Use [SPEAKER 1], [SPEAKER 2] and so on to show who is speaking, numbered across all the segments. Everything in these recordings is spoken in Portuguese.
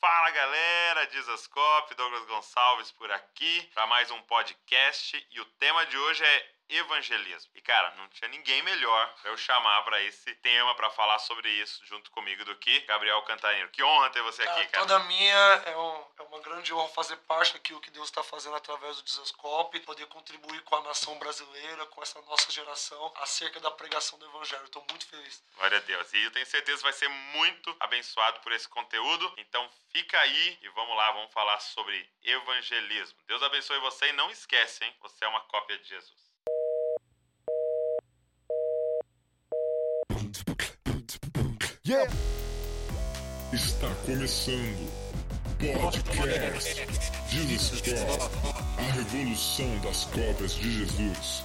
[SPEAKER 1] Fala galera, Dizascope, Douglas Gonçalves por aqui para mais um podcast. E o tema de hoje é evangelismo. E cara, não tinha ninguém melhor para eu chamar para esse tema para falar sobre isso junto comigo do que Gabriel Cantarino. Que honra ter você aqui, cara.
[SPEAKER 2] Toda minha é, um, é, uma grande honra fazer parte daquilo que Deus está fazendo através do Dizascope, poder contribuir com a nação brasileira, com essa nossa geração acerca da pregação do evangelho. Estou muito feliz.
[SPEAKER 1] Glória a Deus. E eu tenho certeza que vai ser muito abençoado por esse conteúdo. Então fica aí e vamos lá, vamos falar sobre evangelismo. Deus abençoe você e não esquece, hein? Você é uma cópia de Jesus.
[SPEAKER 3] Yeah. Está começando Podcast Jesus Cop, a revolução das cópias de Jesus.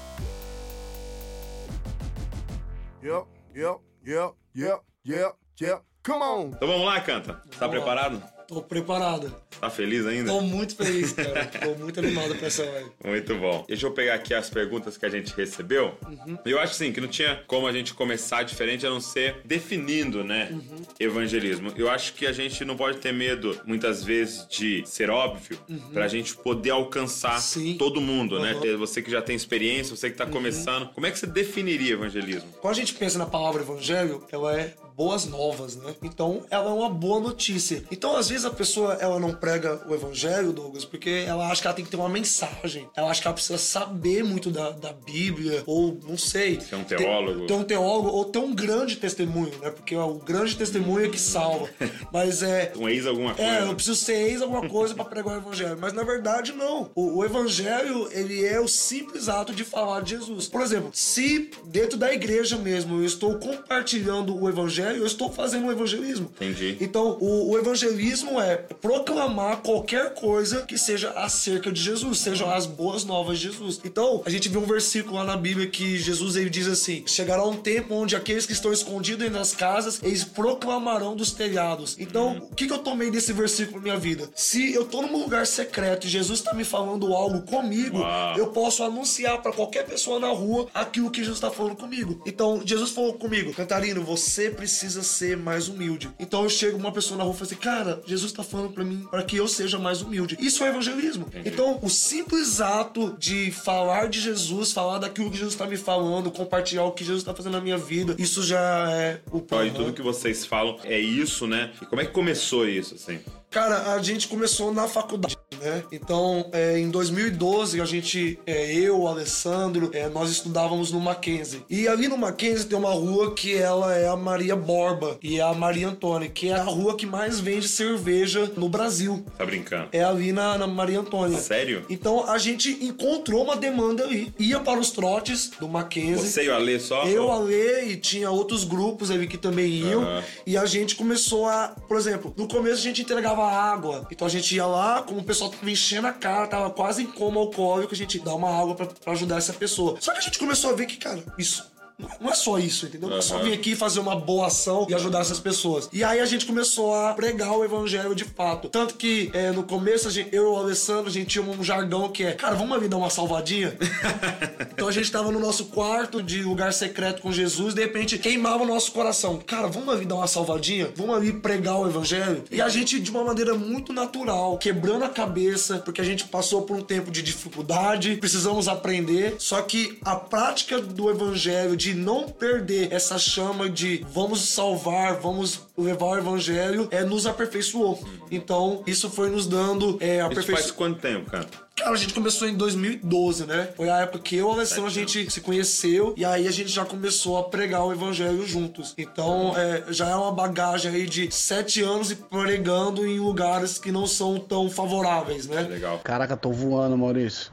[SPEAKER 4] Yep, yep, yep, yep, yep, yep. Come on.
[SPEAKER 1] Então vamos lá, Canta. Tá preparado?
[SPEAKER 2] Tô preparado.
[SPEAKER 1] Tá feliz ainda?
[SPEAKER 2] Tô muito feliz, cara. Tô muito animado pra essa live.
[SPEAKER 1] Muito bom. Deixa eu pegar aqui as perguntas que a gente recebeu.
[SPEAKER 2] Uhum.
[SPEAKER 1] Eu acho assim que não tinha como a gente começar diferente a não ser definindo, né,
[SPEAKER 2] Uhum.
[SPEAKER 1] evangelismo. Eu acho que a gente não pode ter medo, muitas vezes, de ser óbvio, pra gente poder alcançar
[SPEAKER 2] Uhum. Sim.
[SPEAKER 1] todo mundo, né?
[SPEAKER 2] Uhum.
[SPEAKER 1] Você que já tem experiência, você que tá começando. Como é que você definiria evangelismo?
[SPEAKER 2] Quando a gente pensa na palavra evangelho, ela é boas novas, né? Então, ela é uma boa notícia. Então, às vezes a pessoa ela não prega o evangelho, Douglas, porque ela acha que ela tem que ter uma mensagem. Ela acha que ela precisa saber muito da, da Bíblia, ou não sei.
[SPEAKER 1] Ser um teólogo.
[SPEAKER 2] Ter, ter um teólogo, ou ter um grande testemunho, né? Porque o grande testemunho é que salva. Mas é.
[SPEAKER 1] Um ex alguma coisa?
[SPEAKER 2] É, eu preciso ser ex alguma coisa pra pregar o evangelho. Mas na verdade, não. O, o evangelho, ele é o simples ato de falar de Jesus. Por exemplo, se dentro da igreja mesmo eu estou compartilhando o evangelho, eu estou fazendo o evangelismo.
[SPEAKER 1] Entendi.
[SPEAKER 2] Então, o, o evangelismo é proclamar qualquer coisa que seja acerca de Jesus, sejam as boas novas de Jesus. Então, a gente vê um versículo lá na Bíblia que Jesus ele diz assim: chegará um tempo onde aqueles que estão escondidos nas casas, eles proclamarão dos telhados. Então, o que, que eu tomei desse versículo na minha vida? Se eu tô num lugar secreto e Jesus tá me falando algo comigo,
[SPEAKER 1] Uau.
[SPEAKER 2] eu posso anunciar para qualquer pessoa na rua aquilo que Jesus tá falando comigo. Então, Jesus falou comigo, Cantarino, você precisa ser mais humilde. Então eu chego uma pessoa na rua e falo assim, cara, Jesus tá falando para mim para que eu seja mais humilde. Isso é evangelismo. Então, o simples ato de falar de Jesus, falar daquilo que Jesus tá me falando, compartilhar o que Jesus tá fazendo na minha vida, isso já é o
[SPEAKER 1] Ó, e
[SPEAKER 2] plano.
[SPEAKER 1] tudo que vocês falam é isso, né? E como é que começou isso, assim?
[SPEAKER 2] Cara, a gente começou na faculdade, né? Então, é, em 2012, a gente, é, eu, o Alessandro, é, nós estudávamos no Mackenzie. E ali no Mackenzie tem uma rua que ela é a Maria Borba e a Maria Antônia, que é a rua que mais vende cerveja no Brasil.
[SPEAKER 1] Tá brincando?
[SPEAKER 2] É ali na, na Maria Antônia.
[SPEAKER 1] Sério?
[SPEAKER 2] Então a gente encontrou uma demanda ali. Ia para os trotes do Mackenzie.
[SPEAKER 1] Você e o Alê só?
[SPEAKER 2] Eu,
[SPEAKER 1] Ou-
[SPEAKER 2] a Lê e tinha outros grupos ali que também iam.
[SPEAKER 1] Aham.
[SPEAKER 2] E a gente começou a, por exemplo, no começo a gente entregava água. Então a gente ia lá, como o pessoal tava enchendo a cara, tava quase em coma alcoólico, a gente dá uma água pra ajudar essa pessoa. Só que a gente começou a ver que, cara, isso. Não é só isso, entendeu? Não é só vir aqui fazer uma boa ação e ajudar essas pessoas. E aí a gente começou a pregar o evangelho de fato. Tanto que é, no começo, gente- eu e o Alessandro, a gente tinha um jargão que é, cara, vamos ali dar uma salvadinha? então a gente tava no nosso quarto de lugar secreto com Jesus, de repente queimava o nosso coração. Cara, vamos ali dar uma salvadinha? Vamos ali pregar o evangelho? E a gente, de uma maneira muito natural, quebrando a cabeça, porque a gente passou por um tempo de dificuldade, precisamos aprender. Só que a prática do evangelho, de não perder essa chama de vamos salvar, vamos levar o evangelho, é, nos aperfeiçoou. Então, isso foi nos dando é,
[SPEAKER 1] Isso faz
[SPEAKER 2] aperfeiçoamento.
[SPEAKER 1] quanto tempo, cara?
[SPEAKER 2] Cara, a gente começou em 2012, né? Foi a época que eu e o Alessandro a gente se conheceu e aí a gente já começou a pregar o evangelho juntos. Então, é, já é uma bagagem aí de sete anos e pregando em lugares que não são tão favoráveis, né?
[SPEAKER 1] Legal.
[SPEAKER 5] Caraca, tô voando, Maurício.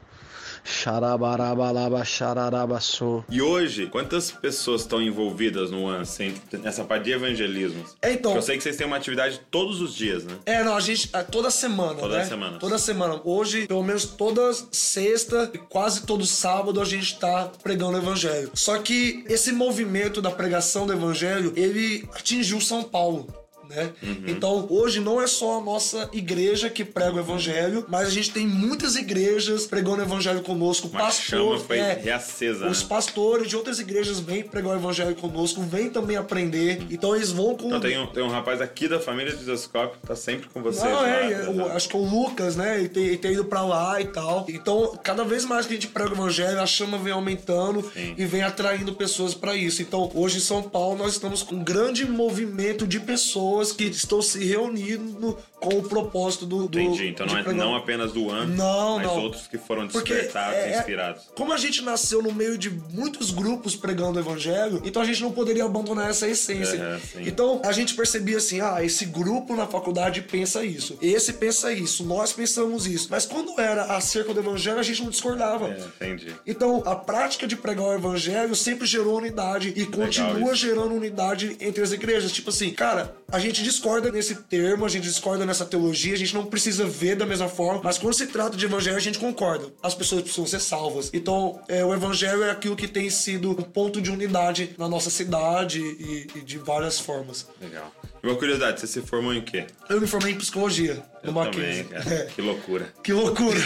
[SPEAKER 5] Xarabarabalaba, xararabaçô.
[SPEAKER 1] E hoje, quantas pessoas estão envolvidas no ANSEM, nessa parte de evangelismo?
[SPEAKER 2] É, então-
[SPEAKER 1] Eu sei que vocês têm uma atividade todos os dias, né?
[SPEAKER 2] É, não, a gente. é, Toda semana,
[SPEAKER 1] Toda
[SPEAKER 2] né?
[SPEAKER 1] semana.
[SPEAKER 2] Toda semana. Hoje, pelo menos toda sexta e quase todo sábado, a gente tá pregando o evangelho. Só que esse movimento da pregação do evangelho, ele atingiu São Paulo. Né?
[SPEAKER 1] Uhum.
[SPEAKER 2] Então, hoje não é só a nossa igreja que prega o evangelho, mas a gente tem muitas igrejas pregando o evangelho conosco.
[SPEAKER 1] Uma chama foi
[SPEAKER 2] é,
[SPEAKER 1] reacesa,
[SPEAKER 2] Os
[SPEAKER 1] né?
[SPEAKER 2] pastores de outras igrejas vêm pregar o evangelho conosco, vêm também aprender. Então, eles vão com...
[SPEAKER 1] Então tem um, tem um rapaz aqui da família de Descópio que tá sempre com vocês.
[SPEAKER 2] Não, é,
[SPEAKER 1] né?
[SPEAKER 2] o- acho que o Lucas, né? Ele tem, ele tem ido pra lá e tal. Então, cada vez mais que a gente prega o evangelho, a chama vem aumentando
[SPEAKER 1] Sim.
[SPEAKER 2] e vem atraindo pessoas pra isso. Então, hoje em São Paulo, nós estamos com um grande movimento de pessoas que estão se reunindo com o propósito do. do
[SPEAKER 1] Entendi. Então não é não apenas do ano,
[SPEAKER 2] Não,
[SPEAKER 1] mas
[SPEAKER 2] não.
[SPEAKER 1] outros que foram despertados
[SPEAKER 2] é-
[SPEAKER 1] e inspirados.
[SPEAKER 2] Como a gente nasceu no meio de muitos grupos pregando o evangelho, então a gente não poderia abandonar essa essência.
[SPEAKER 1] É,
[SPEAKER 2] então a gente percebia assim: ah, esse grupo na faculdade pensa isso, esse pensa isso, nós pensamos isso. Mas quando era acerca do evangelho, a gente não discordava.
[SPEAKER 1] É, entendi.
[SPEAKER 2] Então, a prática de pregar o evangelho sempre gerou unidade e continua
[SPEAKER 1] isso.
[SPEAKER 2] gerando unidade entre as igrejas. Tipo assim, cara, a gente discorda nesse termo, a gente discorda nessa teologia, a gente não precisa ver da mesma forma, mas quando se trata de evangelho, a gente concorda. As pessoas precisam ser salvas. Então, é, o evangelho é aquilo que tem sido um ponto de unidade na nossa cidade e, e de várias formas.
[SPEAKER 1] Legal. E uma curiosidade, você se formou em quê?
[SPEAKER 2] Eu me formei em psicologia
[SPEAKER 1] Eu
[SPEAKER 2] no
[SPEAKER 1] também.
[SPEAKER 2] É.
[SPEAKER 1] Que loucura.
[SPEAKER 2] Que loucura!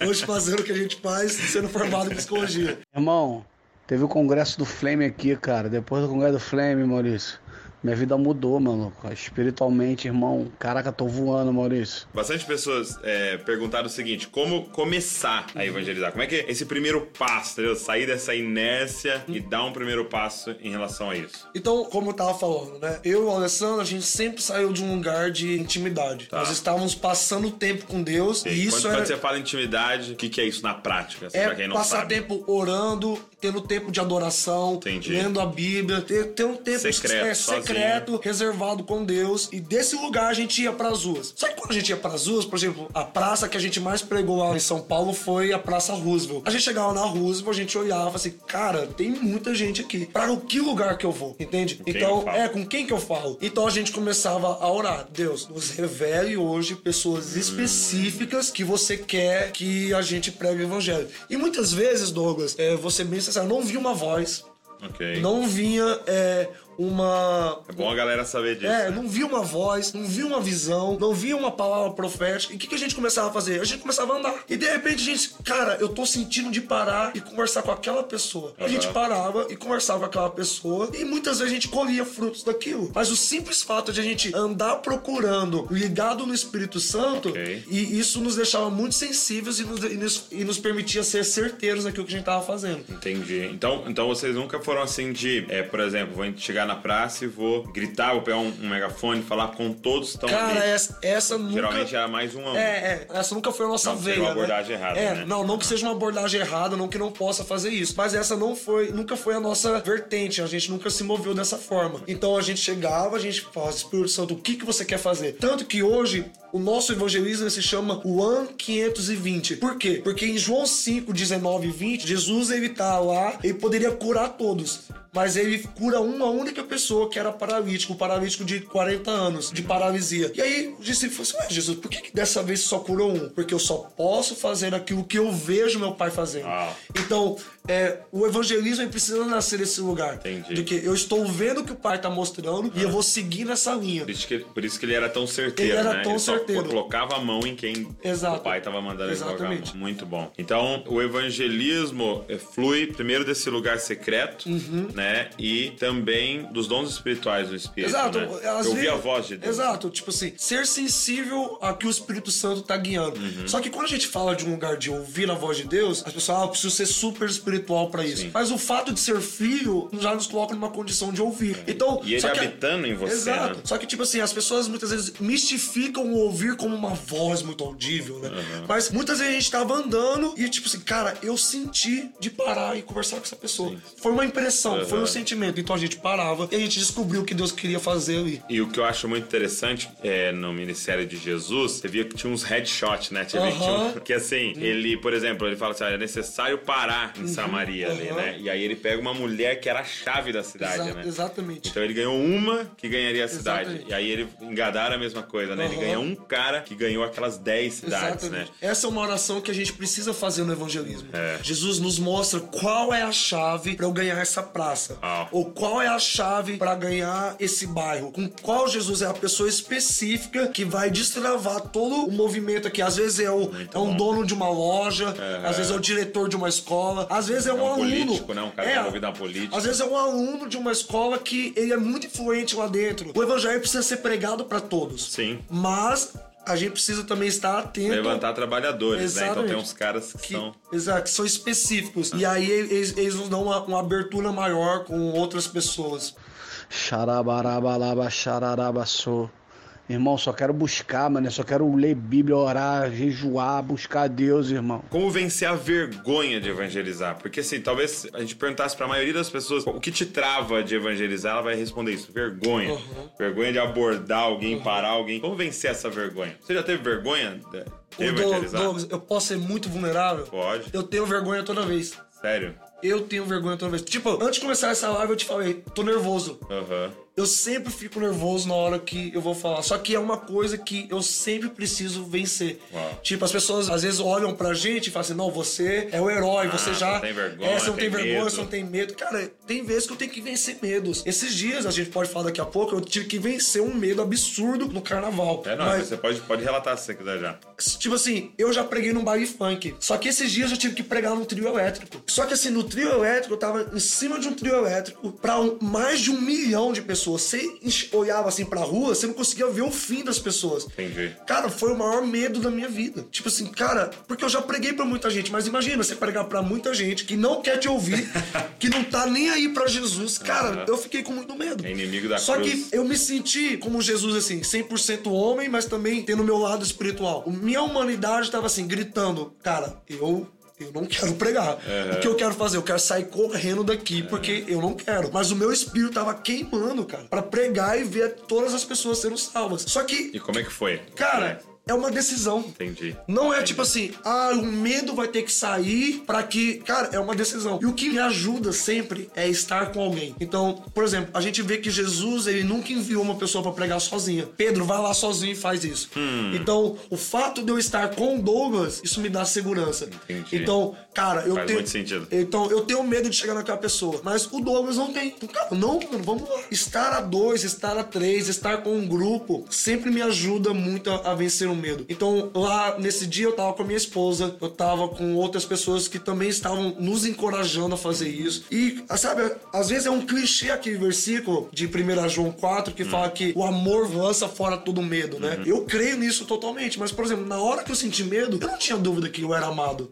[SPEAKER 2] Hoje fazendo o que a gente faz, sendo formado em psicologia.
[SPEAKER 5] Irmão, teve o congresso do Flame aqui, cara. Depois do congresso do Flame, Maurício, minha vida mudou, mano. Espiritualmente, irmão. Caraca, tô voando, Maurício.
[SPEAKER 1] Bastante pessoas é, perguntaram o seguinte: como começar a evangelizar? Como é que é esse primeiro passo, entendeu? Sair dessa inércia e dar um primeiro passo em relação a isso?
[SPEAKER 2] Então, como eu tava falando, né? Eu e o Alessandro, a gente sempre saiu de um lugar de intimidade.
[SPEAKER 1] Tá.
[SPEAKER 2] Nós estávamos passando tempo com Deus e isso
[SPEAKER 1] quando,
[SPEAKER 2] é,
[SPEAKER 1] quando você fala intimidade, o que, que é isso na prática? assim, pra quem
[SPEAKER 2] é
[SPEAKER 1] não
[SPEAKER 2] passar
[SPEAKER 1] sabe.
[SPEAKER 2] tempo orando, tendo tempo de adoração,
[SPEAKER 1] Entendi.
[SPEAKER 2] lendo a Bíblia, ter, ter um tempo
[SPEAKER 1] Secreto,
[SPEAKER 2] é, secreto, reservado com Deus. E desse lugar a gente ia pras ruas. Só que quando a gente ia pras ruas, por exemplo, a praça que a gente mais pregou lá em São Paulo foi a Praça Roosevelt. A gente chegava na Roosevelt, a gente olhava assim, cara, tem muita gente aqui. Para o que lugar que eu vou? Entende? então, é com quem que eu falo? Então a gente começava a orar. Deus, nos revele hoje pessoas específicas que você quer que a gente pregue o evangelho. E muitas vezes, Douglas, é, você bem sincero, não vinha uma voz,
[SPEAKER 1] Ok.
[SPEAKER 2] não vinha é, uma.
[SPEAKER 1] É bom a galera saber disso.
[SPEAKER 2] É,
[SPEAKER 1] né?
[SPEAKER 2] não via uma voz, não via uma visão, não via uma palavra profética. E o que, que a gente começava a fazer? A gente começava a andar. E de repente a gente, cara, eu tô sentindo de parar e conversar com aquela pessoa. A gente parava e conversava com aquela pessoa. E muitas vezes a gente colhia frutos daquilo. Mas o simples fato de a gente andar procurando, ligado no Espírito Santo,
[SPEAKER 1] Ok.
[SPEAKER 2] e isso nos deixava muito sensíveis e nos, e nos, e nos permitia ser certeiros naquilo que a gente tava fazendo.
[SPEAKER 1] Entendi. Então, então vocês nunca foram assim de, é, por exemplo, vou chegar na praça e vou gritar, vou pegar um, um megafone, falar com todos que estão
[SPEAKER 2] Cara,
[SPEAKER 1] ali.
[SPEAKER 2] essa, essa nunca.
[SPEAKER 1] Geralmente era mais um a um.
[SPEAKER 2] É, é, essa nunca foi a nossa
[SPEAKER 1] Não,
[SPEAKER 2] veia.
[SPEAKER 1] uma
[SPEAKER 2] né?
[SPEAKER 1] abordagem errada,
[SPEAKER 2] É,
[SPEAKER 1] né?
[SPEAKER 2] não, não que seja uma abordagem errada, não que não possa fazer isso. Mas essa não foi, nunca foi a nossa vertente. A gente nunca se moveu dessa forma. Então a gente chegava, a gente falava, Espírito Santo, o que, que você quer fazer? Tanto que hoje o nosso evangelismo se chama Juan 520. Por quê? Porque em João 5, 19 e 20, Jesus ele tá lá e poderia curar todos. Mas ele cura uma única pessoa que era paralítico, um paralítico de 40 anos, de paralisia. E aí o discípulo falou assim: Ué, Jesus, por que, que dessa vez só curou um? Porque eu só posso fazer aquilo que eu vejo meu pai fazendo.
[SPEAKER 1] Ah.
[SPEAKER 2] Então, é, o evangelismo ele precisa nascer desse lugar.
[SPEAKER 1] Entendi.
[SPEAKER 2] De que eu estou vendo o que o pai tá mostrando e eu vou seguir nessa linha.
[SPEAKER 1] Por isso, que, por isso que ele era tão certeiro,
[SPEAKER 2] Ele era
[SPEAKER 1] né?
[SPEAKER 2] tão
[SPEAKER 1] ele só
[SPEAKER 2] certeiro.
[SPEAKER 1] colocava a mão em quem
[SPEAKER 2] Exato.
[SPEAKER 1] o pai estava mandando ele.
[SPEAKER 2] Exatamente.
[SPEAKER 1] Muito bom. Então, o evangelismo eh, flui primeiro desse lugar secreto,
[SPEAKER 2] Uhum.
[SPEAKER 1] né? E também dos dons espirituais do Espírito,
[SPEAKER 2] Exato.
[SPEAKER 1] né?
[SPEAKER 2] às
[SPEAKER 1] Eu ouvi
[SPEAKER 2] vezes-
[SPEAKER 1] a voz de Deus.
[SPEAKER 2] Exato. Tipo assim, ser sensível a que o Espírito Santo tá guiando.
[SPEAKER 1] Uhum.
[SPEAKER 2] Só que quando a gente fala de um lugar de ouvir a voz de Deus, as pessoas, ah, eu preciso ser super espiritual pra isso.
[SPEAKER 1] Sim.
[SPEAKER 2] Mas o fato de ser filho já nos coloca numa condição de ouvir. Então,
[SPEAKER 1] E ele
[SPEAKER 2] só que-
[SPEAKER 1] habitando em você,
[SPEAKER 2] Exato.
[SPEAKER 1] né?
[SPEAKER 2] Só que, tipo assim, as pessoas muitas vezes mistificam o ouvir como uma voz muito audível, né?
[SPEAKER 1] Uhum.
[SPEAKER 2] Mas muitas vezes a gente tava andando e, tipo assim, cara, eu senti de parar e conversar com essa pessoa. Foi uma impressão, foi um
[SPEAKER 1] Uhum.
[SPEAKER 2] sentimento. Então a gente parava e a gente descobriu o que Deus queria fazer ali.
[SPEAKER 1] E o que eu acho muito interessante é no Ministério de Jesus, você via que tinha uns headshots, né? Você via que, tinha que assim, ele, por exemplo, ele fala assim: "Ah, é necessário parar Samaria ali,
[SPEAKER 2] aham.
[SPEAKER 1] né? E aí ele pega uma mulher que era a chave da cidade,
[SPEAKER 2] Exa-
[SPEAKER 1] né?
[SPEAKER 2] Exatamente.
[SPEAKER 1] Então ele ganhou uma que ganharia a cidade.
[SPEAKER 2] Exatamente.
[SPEAKER 1] E aí ele engadaram a mesma coisa, né? Ele
[SPEAKER 2] Aham.
[SPEAKER 1] ganha um cara que ganhou aquelas 10 cidades,
[SPEAKER 2] Exatamente.
[SPEAKER 1] né?
[SPEAKER 2] Essa é uma oração que a gente precisa fazer no evangelismo.
[SPEAKER 1] É.
[SPEAKER 2] Jesus nos mostra qual é a chave para eu ganhar essa praça.
[SPEAKER 1] Ah.
[SPEAKER 2] Ou qual é a chave para ganhar esse bairro. Com qual Jesus é a pessoa específica que vai destravar todo o movimento aqui. Às vezes é, o, é um
[SPEAKER 1] bom.
[SPEAKER 2] dono de uma loja, às vezes é o diretor de uma escola, às vezes é um,
[SPEAKER 1] um
[SPEAKER 2] aluno.
[SPEAKER 1] político, né? Um cara
[SPEAKER 2] É,
[SPEAKER 1] que envolvido na política.
[SPEAKER 2] Às vezes é um aluno de uma escola que ele é muito influente lá dentro. O evangelho precisa ser pregado para todos.
[SPEAKER 1] Sim.
[SPEAKER 2] Mas a gente precisa também estar atento.
[SPEAKER 1] Levantar trabalhadores, né? Então
[SPEAKER 2] Exatamente.
[SPEAKER 1] tem uns caras que,
[SPEAKER 2] que,
[SPEAKER 1] são.
[SPEAKER 2] exato, que são específicos. E aí eles, eles nos dão uma, uma abertura maior com outras pessoas.
[SPEAKER 5] Xarabarabalaba, xararabaçô. Irmão, só quero buscar, mano. Eu só quero ler Bíblia, orar, jejuar, buscar a Deus, irmão.
[SPEAKER 1] Como vencer a vergonha de evangelizar? Porque assim, talvez a gente perguntasse pra maioria das pessoas o que te trava de evangelizar, ela vai responder isso: vergonha.
[SPEAKER 2] Uhum.
[SPEAKER 1] Vergonha de abordar alguém, parar alguém. Como vencer essa vergonha? Você já teve vergonha de, evangelizar?
[SPEAKER 2] Douglas, eu posso ser muito vulnerável?
[SPEAKER 1] Pode.
[SPEAKER 2] Eu tenho vergonha toda vez.
[SPEAKER 1] Sério?
[SPEAKER 2] Eu tenho vergonha toda vez. Tipo, antes de começar essa live, eu te falei, tô nervoso.
[SPEAKER 1] Aham.
[SPEAKER 2] Eu sempre fico nervoso na hora que eu vou falar. Só que é uma coisa que eu sempre preciso vencer.
[SPEAKER 1] Uau.
[SPEAKER 2] Tipo, as pessoas às vezes olham pra gente e falam assim: não, você é o herói, você já.
[SPEAKER 1] Ah, não tem vergonha,
[SPEAKER 2] É, você não tem,
[SPEAKER 1] tem
[SPEAKER 2] vergonha,
[SPEAKER 1] medo.
[SPEAKER 2] você não tem medo. Cara, tem vezes que eu tenho que vencer medos. Esses dias, a gente pode falar daqui a pouco, eu tive que vencer um medo absurdo no carnaval.
[SPEAKER 1] É, não,
[SPEAKER 2] Mas,
[SPEAKER 1] você pode, pode relatar se você quiser já.
[SPEAKER 2] Tipo assim, eu já preguei num baile funk. Só que esses dias eu tive que pregar num trio elétrico. Só que assim, no trio elétrico, eu tava em cima de um trio elétrico pra um- mais de um milhão de pessoas. Você enx- olhava assim pra rua, você não conseguia ver o fim das pessoas.
[SPEAKER 1] Entendi.
[SPEAKER 2] Cara, foi o maior medo da minha vida. Tipo assim, cara, porque eu já preguei pra muita gente, mas imagina você pregar pra muita gente que não quer te ouvir, que não tá nem aí pra Jesus. Cara,
[SPEAKER 1] Aham.
[SPEAKER 2] eu fiquei com muito medo.
[SPEAKER 1] É inimigo da
[SPEAKER 2] Só
[SPEAKER 1] cruz.
[SPEAKER 2] que eu me senti como Jesus, assim, 100% homem, mas também tendo o meu lado espiritual. Minha humanidade tava assim, gritando, cara, eu. Eu não quero pregar. O que eu quero fazer? Eu quero sair correndo daqui porque eu não quero. Mas o meu espírito tava queimando, cara, Pra pregar e ver todas as pessoas sendo salvas. Só que,
[SPEAKER 1] E como é que foi?
[SPEAKER 2] cara, é uma decisão.
[SPEAKER 1] Entendi.
[SPEAKER 2] Não é tipo assim, ah, o medo vai ter que sair pra que. Cara, é uma decisão. E o que me ajuda sempre é estar com alguém. Então, por exemplo, a gente vê que Jesus, ele nunca enviou uma pessoa pra pregar sozinha. Pedro, vai lá sozinho e faz isso.
[SPEAKER 1] Hum.
[SPEAKER 2] Então, o fato de eu estar com o Douglas, isso me dá segurança.
[SPEAKER 1] Entendi.
[SPEAKER 2] Então, cara, eu
[SPEAKER 1] Faz
[SPEAKER 2] tenho.
[SPEAKER 1] muito sentido.
[SPEAKER 2] Então, eu tenho medo de chegar naquela pessoa. Mas o Douglas não tem. Então, cara, não, mano, vamos lá. Estar a dois, estar a três, estar com um grupo, sempre me ajuda muito a, a vencer o medo. Então, lá nesse dia eu tava com a minha esposa, eu tava com outras pessoas que também estavam nos encorajando a fazer isso. E, sabe, às vezes é um clichê aquele versículo de 1 João 4 que fala que o amor lança fora todo medo, né? Eu creio nisso totalmente, mas, por exemplo, na hora que eu senti medo, eu não tinha dúvida que eu era amado.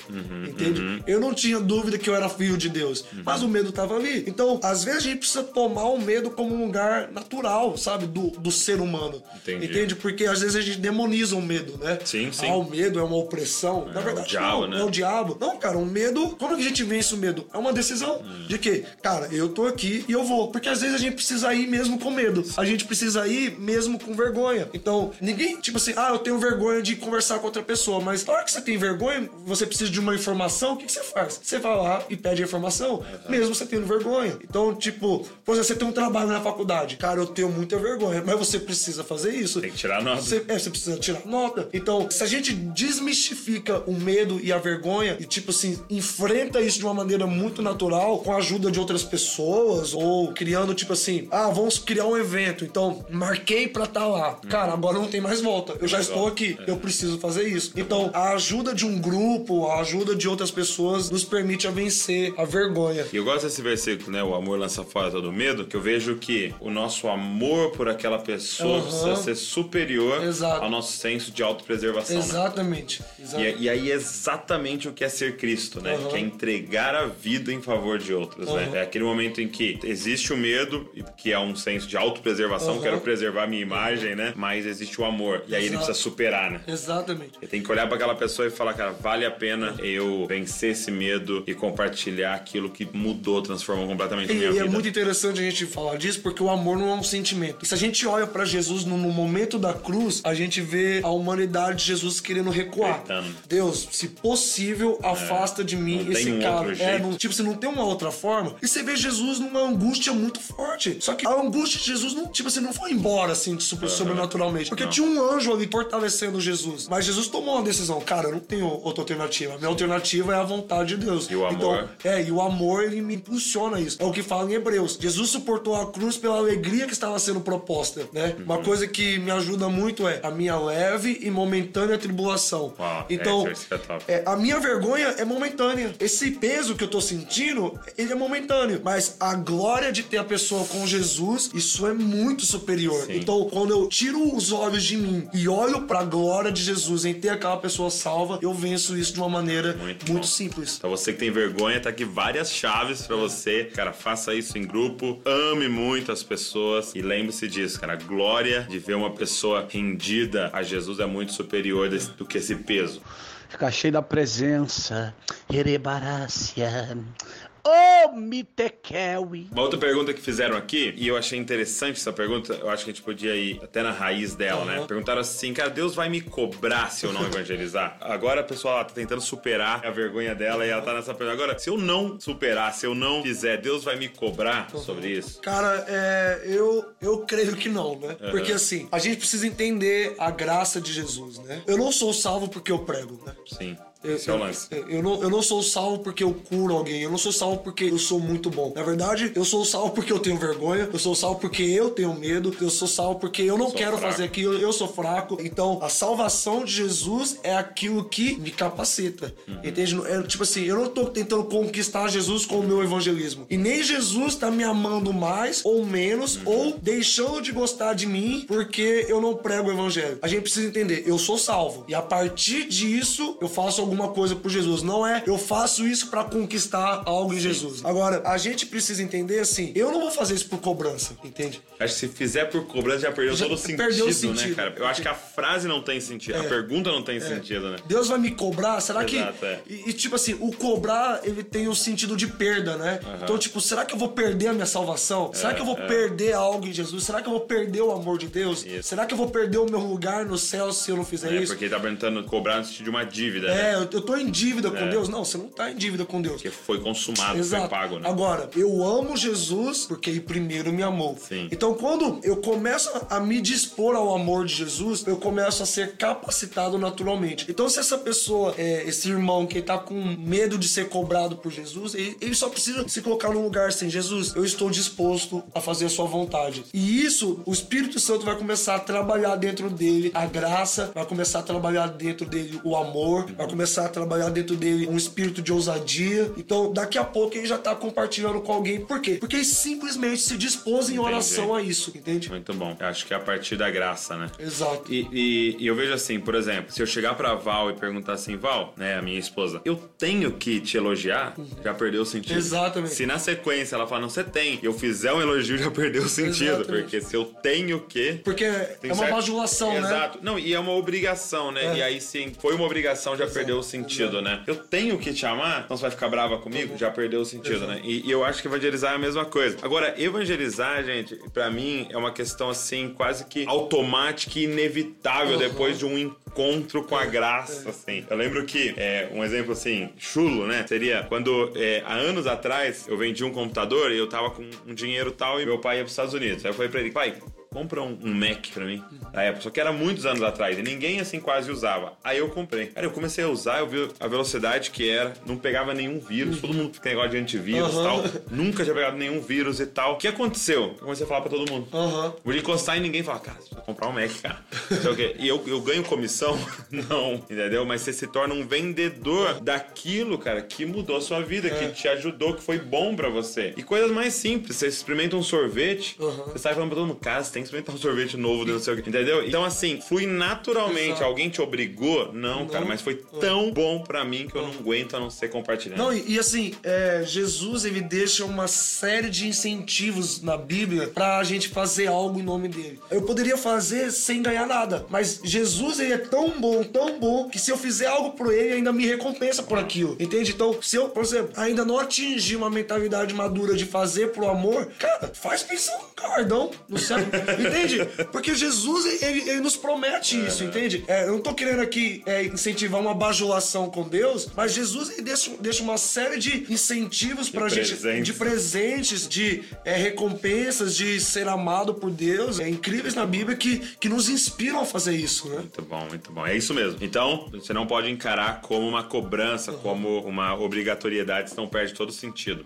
[SPEAKER 2] entende? Eu não tinha dúvida que eu era filho de Deus. Mas o medo tava ali. Então, às vezes a gente precisa tomar o medo como um lugar natural, sabe? Do, do ser humano.
[SPEAKER 1] Entendi.
[SPEAKER 2] Entende? Porque às vezes a gente demoniza o medo, né?
[SPEAKER 1] Sim, sim.
[SPEAKER 2] Ah, o medo é uma opressão. Na
[SPEAKER 1] o
[SPEAKER 2] verdade,
[SPEAKER 1] diabo,
[SPEAKER 2] não,
[SPEAKER 1] né?
[SPEAKER 2] é o diabo. Não, cara, o medo. Como que a gente vence o medo? É uma decisão.
[SPEAKER 1] Hum.
[SPEAKER 2] De que, cara, eu tô aqui e eu vou. Porque às vezes a gente precisa ir mesmo com medo. A gente precisa ir mesmo com vergonha. Então, ninguém, tipo assim, ah, eu tenho vergonha de conversar com outra pessoa. Mas na hora que você tem vergonha, você precisa de uma informação, o que, que você faz? Você vai lá e pede a informação, mesmo você tendo vergonha. Então, tipo, por exemplo, você tem um trabalho na faculdade. Cara, eu tenho muita vergonha, mas você precisa fazer isso.
[SPEAKER 1] Tem que tirar nota.
[SPEAKER 2] Você, é, você precisa tirar nota. Então, se a gente desmistifica o medo e a vergonha e, tipo assim, enfrenta isso de uma maneira muito natural, com a ajuda de outras pessoas, ou criando, tipo assim, ah, vamos criar um evento. Então, marquei pra estar lá. Cara, agora não tem mais volta. Eu já estou aqui. Eu preciso fazer isso. Então, a ajuda de um grupo, a ajuda de outras pessoas nos permite a vencer a vergonha.
[SPEAKER 1] E eu gosto desse versículo, né? O amor lança fora todo medo, que eu vejo que o nosso amor por aquela pessoa
[SPEAKER 2] Aham.
[SPEAKER 1] precisa ser superior
[SPEAKER 2] Exato.
[SPEAKER 1] ao nosso senso de autopreservação, né?
[SPEAKER 2] Exatamente.
[SPEAKER 1] E,
[SPEAKER 2] Exatamente.
[SPEAKER 1] e aí é exatamente o que é ser Cristo, né?
[SPEAKER 2] Aham.
[SPEAKER 1] Que é entregar a vida em favor de outros, né?
[SPEAKER 2] Aham.
[SPEAKER 1] É aquele momento em que existe o medo, que é um senso de autopreservação,
[SPEAKER 2] Aham.
[SPEAKER 1] quero preservar a minha imagem, né? Mas existe o amor. E aí ele
[SPEAKER 2] Exato.
[SPEAKER 1] precisa superar, né?
[SPEAKER 2] Exatamente.
[SPEAKER 1] Ele tem que olhar pra aquela pessoa e falar, cara, vale a pena eu vencer esse medo e compartilhar aquilo que mudou, transformou completamente
[SPEAKER 2] E,
[SPEAKER 1] minha
[SPEAKER 2] e
[SPEAKER 1] vida.
[SPEAKER 2] é muito interessante a gente falar disso porque o amor não é um sentimento. E se a gente olha pra Jesus no, no momento da cruz, a gente vê a humanidade de Jesus querendo recuar. Deus, se possível, afasta de mim
[SPEAKER 1] É. Não
[SPEAKER 2] esse
[SPEAKER 1] um
[SPEAKER 2] cara. É, não, tipo, você não tem uma outra forma. E você vê Jesus numa angústia muito forte. Só que a angústia de Jesus não, tipo assim, não foi embora assim, de super- sobrenaturalmente. Porque
[SPEAKER 1] Não.
[SPEAKER 2] tinha um anjo ali fortalecendo Jesus. Mas Jesus tomou uma decisão. Cara, eu não tenho outra alternativa. A minha alternativa é a vontade de Deus.
[SPEAKER 1] E o amor?
[SPEAKER 2] Então, é, e o amor, ele me impulsiona isso. É o que fala em Hebreus. Jesus suportou a cruz pela alegria que estava sendo proposta, né?
[SPEAKER 1] Uhum.
[SPEAKER 2] Uma coisa que me ajuda muito é a minha leve e momentânea tribulação.
[SPEAKER 1] Uau,
[SPEAKER 2] então,
[SPEAKER 1] é top.
[SPEAKER 2] é, a minha vergonha é momentânea. Esse peso que eu tô sentindo, ele é momentâneo. Mas a glória de ter a pessoa com Jesus, isso é muito superior.
[SPEAKER 1] Sim.
[SPEAKER 2] Então, quando eu tiro os olhos de mim e olho pra glória de Jesus em ter aquela pessoa salva, eu venço isso de uma maneira
[SPEAKER 1] Muito
[SPEAKER 2] muito, simples.
[SPEAKER 1] Então você que tem vergonha, tá aqui várias chaves pra você. Cara, faça isso em grupo, ame muito as pessoas e lembre-se disso, cara. A glória de ver uma pessoa rendida a Jesus é muito superior desse- do que esse peso.
[SPEAKER 5] Ficar cheio da presença. Erebarácia. Oh, Mitekewi.
[SPEAKER 1] Uma outra pergunta que fizeram aqui, e eu achei interessante essa pergunta, eu acho que a gente podia ir até na raiz dela, né?
[SPEAKER 2] Aham.
[SPEAKER 1] Perguntaram assim, cara, Deus vai me cobrar se eu não evangelizar? Agora a pessoa tá tentando superar a vergonha dela e ela tá nessa pergunta. Agora, se eu não superar, se eu não fizer, Deus vai me cobrar sobre isso?
[SPEAKER 2] Cara, é, eu, eu creio que não, né? Porque assim, a gente precisa entender a graça de Jesus, né? Eu não sou salvo porque eu prego, né?
[SPEAKER 1] Sim.
[SPEAKER 2] Eu,
[SPEAKER 1] Esse é o lance.
[SPEAKER 2] eu- eu não, eu não sou salvo porque eu curo alguém. Eu não sou salvo porque eu sou muito bom. Na verdade, eu sou salvo porque eu tenho vergonha. Eu sou salvo porque eu tenho medo. Eu sou salvo porque eu não
[SPEAKER 1] Sou
[SPEAKER 2] quero
[SPEAKER 1] fraco.
[SPEAKER 2] fazer aquilo. Eu sou fraco. Então, a salvação de Jesus é aquilo que me capacita.
[SPEAKER 1] Uhum.
[SPEAKER 2] Entende? É, tipo assim, eu não tô tentando conquistar Jesus com o meu evangelismo. E nem Jesus tá me amando mais ou menos,
[SPEAKER 1] Uhum.
[SPEAKER 2] ou deixando de gostar de mim porque eu não prego o evangelho. A gente precisa entender, eu sou salvo. E a partir disso, eu faço alguma coisa por Jesus. Não é eu faço isso pra conquistar algo em Jesus. Agora, a gente precisa entender assim, eu não vou fazer isso por cobrança, entende?
[SPEAKER 1] Acho que se fizer por cobrança já perdeu
[SPEAKER 2] Já
[SPEAKER 1] todo o sentido,
[SPEAKER 2] perdeu o
[SPEAKER 1] né,
[SPEAKER 2] sentido.
[SPEAKER 1] cara? Eu acho que a frase não tem sentido, a pergunta não tem sentido, né?
[SPEAKER 2] Deus vai me cobrar? Será
[SPEAKER 1] Exato,
[SPEAKER 2] que.
[SPEAKER 1] é.
[SPEAKER 2] E, e, tipo assim, o cobrar, ele tem o sentido de perda, né? Então, tipo, será que eu vou perder a minha salvação? será que eu vou perder algo em Jesus? Será que eu vou perder o amor de Deus?
[SPEAKER 1] Isso.
[SPEAKER 2] Será que eu vou perder o meu lugar no céu se eu não fizer
[SPEAKER 1] É,
[SPEAKER 2] isso?
[SPEAKER 1] porque ele tá perguntando cobrar no sentido de uma dívida, né?
[SPEAKER 2] Eu, eu tô em dívida com
[SPEAKER 1] É.
[SPEAKER 2] Deus. Não, você não tá em dívida com Deus.
[SPEAKER 1] Porque foi consumado,
[SPEAKER 2] Exato.
[SPEAKER 1] foi pago, né?
[SPEAKER 2] Agora, eu amo Jesus porque ele primeiro me amou.
[SPEAKER 1] Sim.
[SPEAKER 2] Então, quando eu começo a me dispor ao amor de Jesus, eu começo a ser capacitado naturalmente. Então, se essa pessoa, é, esse irmão que tá com medo de ser cobrado por Jesus, ele, ele só precisa se colocar num lugar assim: Jesus, eu estou disposto a fazer a sua vontade. E isso, o Espírito Santo vai começar a trabalhar dentro dele a graça, vai começar a trabalhar dentro dele o amor, vai começar a trabalhar dentro dele um espírito de ousadia. Então, daqui a pouco ele já tá compartilhando com alguém. Por quê? Porque ele simplesmente se dispôs em oração a isso, entende?
[SPEAKER 1] Muito bom. Eu acho que é a partir da graça, né?
[SPEAKER 2] Exato.
[SPEAKER 1] E, e- e eu vejo assim, por exemplo, se eu chegar pra Val e perguntar assim, Val, né, a minha esposa, eu tenho que te elogiar, já perdeu o sentido.
[SPEAKER 2] Exatamente.
[SPEAKER 1] Se na sequência ela falar, não, você tem, eu fizer um elogio, já perdeu o sentido.
[SPEAKER 2] Exatamente.
[SPEAKER 1] Porque se eu tenho que.
[SPEAKER 2] Porque é uma
[SPEAKER 1] certo-
[SPEAKER 2] bajulação, né?
[SPEAKER 1] Exato. Não, e é uma obrigação, né?
[SPEAKER 2] É.
[SPEAKER 1] E aí sim, foi uma obrigação, já perdeu o sentido, né? Eu tenho que te amar, então você vai ficar brava comigo? Já perdeu o sentido, né? E, e eu acho que evangelizar é a mesma coisa. Agora, evangelizar, gente, pra mim é uma questão assim, quase que automática e inevitável depois de um encontro com a graça, assim. Eu lembro que, é, um exemplo assim, chulo, né? Seria quando, é, há anos atrás, eu vendi um computador e eu tava com um dinheiro tal e meu pai ia pros Estados Unidos. Aí eu falei pra ele, pai, compra um, um Mac pra mim. Na época, só que era muitos anos atrás e ninguém assim quase usava. Aí eu comprei. Cara, eu comecei a usar, eu vi a velocidade que era, não pegava nenhum vírus, todo mundo tem negócio de antivírus e
[SPEAKER 2] Aham.
[SPEAKER 1] tal. Nunca tinha pegado nenhum vírus e tal. O que aconteceu? Eu comecei a falar pra todo mundo.
[SPEAKER 2] Aham.
[SPEAKER 1] Vou encostar em ninguém e falar, cara, você comprar um Mac, cara. E eu, eu ganho comissão? Não, entendeu? Mas você se torna um vendedor daquilo, cara, que mudou a sua vida, que te ajudou, que foi bom pra você. E coisas mais simples. Você experimenta um sorvete, você sai falando pra todo mundo, cara, você tem que experimentar um sorvete novo, não sei o quê. Entendeu? Então, assim, flui naturalmente.
[SPEAKER 2] Exato.
[SPEAKER 1] Alguém te obrigou? Não, cara, mas foi tão bom pra mim que eu não aguento a não ser compartilhando.
[SPEAKER 2] Não, e, e assim, é, Jesus ele deixa uma série de incentivos na Bíblia pra gente fazer algo em nome dele. Eu poderia fazer sem ganhar nada, mas Jesus ele é tão bom, tão bom, que se eu fizer algo por ele, ainda me recompensa por aquilo. Entende? Então, se eu, por exemplo, ainda não atingir uma mentalidade madura de fazer pro amor, cara, faz pensão no galardão no céu. Entende? Porque Jesus, ele, ele nos promete isso, entende? É, eu não tô querendo aqui é, incentivar uma bajulação com Deus, mas Jesus ele deixa, deixa uma série de incentivos pra gente,
[SPEAKER 1] presentes.
[SPEAKER 2] de presentes, de é, recompensas, de ser amado por Deus, é, incríveis na Bíblia que, que nos inspiram a fazer isso, né?
[SPEAKER 1] Muito bom, muito bom. É isso mesmo. Então, você não pode encarar como uma cobrança, como uma obrigatoriedade, senão perde todo o sentido.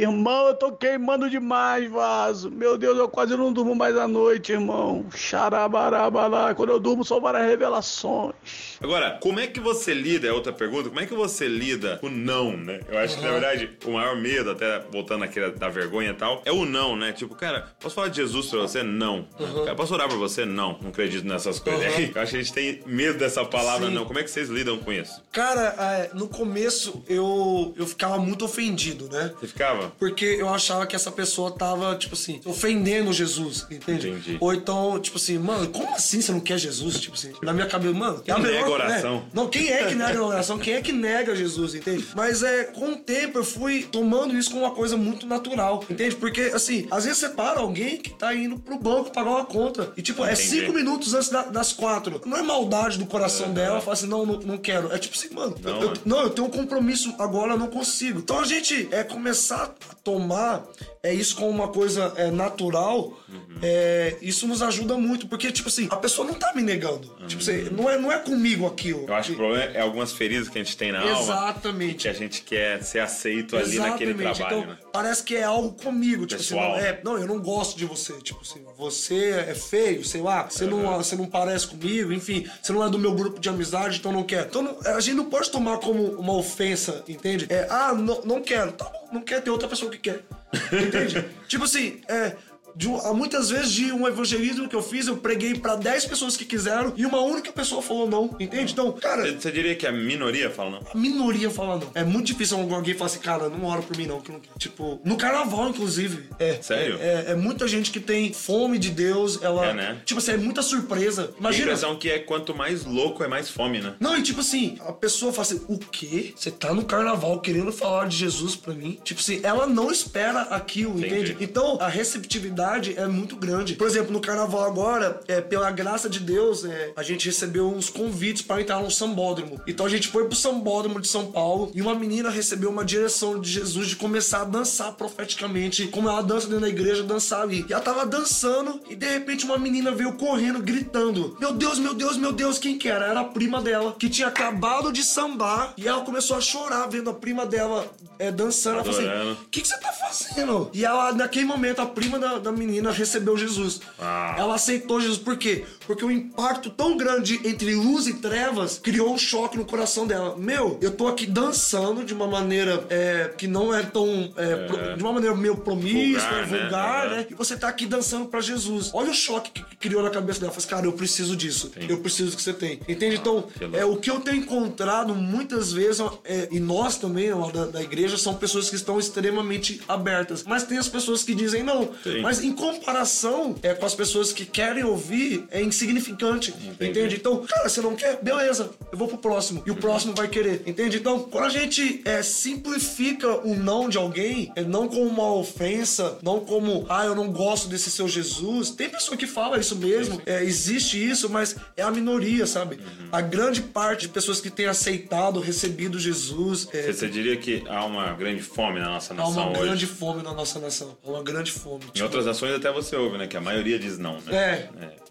[SPEAKER 5] Irmão, eu tô queimando demais, vaso. Meu Deus, eu quase não durmo mais à noite, irmão. Xarabarabalá. Quando eu durmo, são várias revelações.
[SPEAKER 1] Agora, como é que você lida, é outra pergunta, como é que você lida o não, né? Eu acho que, na verdade, o maior medo, até voltando aqui da- vergonha e tal, é o não, né? Tipo, cara, posso falar de Jesus pra você? Não. Cara, posso orar pra você? Não. Não acredito nessas coisas. Eu acho que a gente tem medo dessa palavra
[SPEAKER 2] Sim.
[SPEAKER 1] não. Como é que vocês lidam com isso?
[SPEAKER 2] Cara, é, no começo eu, eu ficava muito ofendido, né?
[SPEAKER 1] Você ficava?
[SPEAKER 2] Porque eu achava que essa pessoa tava, tipo assim, ofendendo Jesus, entende?
[SPEAKER 1] Entendi.
[SPEAKER 2] Ou então, tipo assim, mano, como assim você não quer Jesus? Tipo assim, na minha cabeça, mano,
[SPEAKER 1] Quem
[SPEAKER 2] a melhor-
[SPEAKER 1] nega a oração?
[SPEAKER 2] é, não, quem é que nega oração? Quem é que nega Jesus, entende? Mas é, com o tempo eu fui tomando isso como uma coisa muito natural, entende? Porque, assim, às vezes você para alguém que tá indo pro banco pagar uma conta e, tipo, é
[SPEAKER 1] Entendi.
[SPEAKER 2] cinco minutos antes da- das quatro. Não é maldade do coração dela, fala assim, não, não, não quero. É tipo assim, mano,
[SPEAKER 1] Não,
[SPEAKER 2] eu,
[SPEAKER 1] é.
[SPEAKER 2] não, eu tenho um compromisso agora, eu não consigo. Então a gente é começar a tomar é isso como uma coisa é, natural. é, isso nos ajuda muito, porque tipo assim, a pessoa não tá me negando. Tipo assim, não é, não é comigo aquilo.
[SPEAKER 1] Eu acho que o problema é algumas feridas que a gente tem na alma.
[SPEAKER 2] Exatamente.
[SPEAKER 1] Que a gente quer ser aceito ali naquele
[SPEAKER 2] Exatamente.
[SPEAKER 1] trabalho,
[SPEAKER 2] então,
[SPEAKER 1] né?
[SPEAKER 2] parece que é algo comigo. Tipo
[SPEAKER 1] Pessoal,
[SPEAKER 2] assim, não, é, não, eu não gosto de você. Tipo assim, você é feio, sei lá, você, não, você não parece comigo, enfim, você não é do meu grupo de amizade, então não quer. Então não- a gente não pode tomar como uma ofensa, entende? É, ah, não, não quero. Tá bom, não quer ter outra pessoa que quer. Entende? tipo assim, é. De um- muitas vezes de um evangelismo que eu fiz, eu preguei pra 10 pessoas que quiseram e uma única pessoa falou não, entende? Então, cara,
[SPEAKER 1] Você- diria que a minoria fala não?
[SPEAKER 2] a minoria fala não. É muito difícil alguém falar assim, cara, não ora por mim não. Que não... Tipo, no carnaval, inclusive. É.
[SPEAKER 1] Sério?
[SPEAKER 2] É, é muita gente que tem fome de Deus, ela.
[SPEAKER 1] É, né?
[SPEAKER 2] Tipo assim, é muita surpresa.
[SPEAKER 1] A
[SPEAKER 2] Imagina.
[SPEAKER 1] impressão que é quanto mais louco é mais fome, né?
[SPEAKER 2] Não, e tipo assim, a pessoa fala assim, o quê? Você tá no carnaval querendo falar de Jesus pra mim? Tipo assim, ela não espera aquilo,
[SPEAKER 1] Entendi.
[SPEAKER 2] entende? Então, a receptividade é muito grande. Por exemplo, no carnaval agora, é, pela graça de Deus, é, a gente recebeu uns convites para entrar no sambódromo. Então a gente foi pro sambódromo de São Paulo e uma menina recebeu uma direção de Jesus de começar a dançar profeticamente, como ela dança dentro da igreja, dançar ali. E ela tava dançando e de repente uma menina veio correndo, gritando: Meu Deus, meu Deus, meu Deus, quem que era? Era a prima dela, que tinha acabado de sambar e ela começou a chorar vendo a prima dela é, dançando. Ela falou assim. O que, que você tá fazendo? E ela, naquele momento, a prima da, da menina recebeu Jesus.
[SPEAKER 1] Ah.
[SPEAKER 2] Ela aceitou Jesus. Por quê? Porque o impacto tão grande entre luz e trevas criou um choque no coração dela. Meu, eu tô aqui dançando de uma maneira é, que não é tão. é, pro- de uma maneira meio promíscua,
[SPEAKER 1] Vulgar, né?
[SPEAKER 2] vulgar, né? E você tá aqui dançando pra Jesus. Olha o choque que criou na cabeça dela. Ela falou assim, cara, eu preciso disso. Eu preciso que você tem. Entende? Então,
[SPEAKER 1] que louco.
[SPEAKER 2] é, o que eu tenho encontrado muitas vezes, é, e nós também, da, da igreja, são pessoas que estão extremamente abertas. Mas tem as pessoas que dizem não.
[SPEAKER 1] Sim.
[SPEAKER 2] Mas em comparação é, com as pessoas que querem ouvir, é insignificante. Entende? Então, cara, você não quer? Beleza, eu vou pro próximo. E o próximo vai querer. Entende? Então, quando a gente é, simplifica o não de alguém, é, não como uma ofensa, não como, ah, eu não gosto desse seu Jesus. Tem pessoa que fala isso mesmo, é, existe isso, mas é a minoria, sabe? A grande parte de pessoas que têm aceitado, recebido Jesus, é,
[SPEAKER 1] Você, você diria que há uma grande fome na nossa
[SPEAKER 2] há
[SPEAKER 1] nação
[SPEAKER 2] uma
[SPEAKER 1] hoje?
[SPEAKER 2] grande fome na nossa nação. Há uma grande fome.
[SPEAKER 1] Em
[SPEAKER 2] Tipo,
[SPEAKER 1] outras ações até você ouve, né? Que a maioria diz não, né?
[SPEAKER 2] É.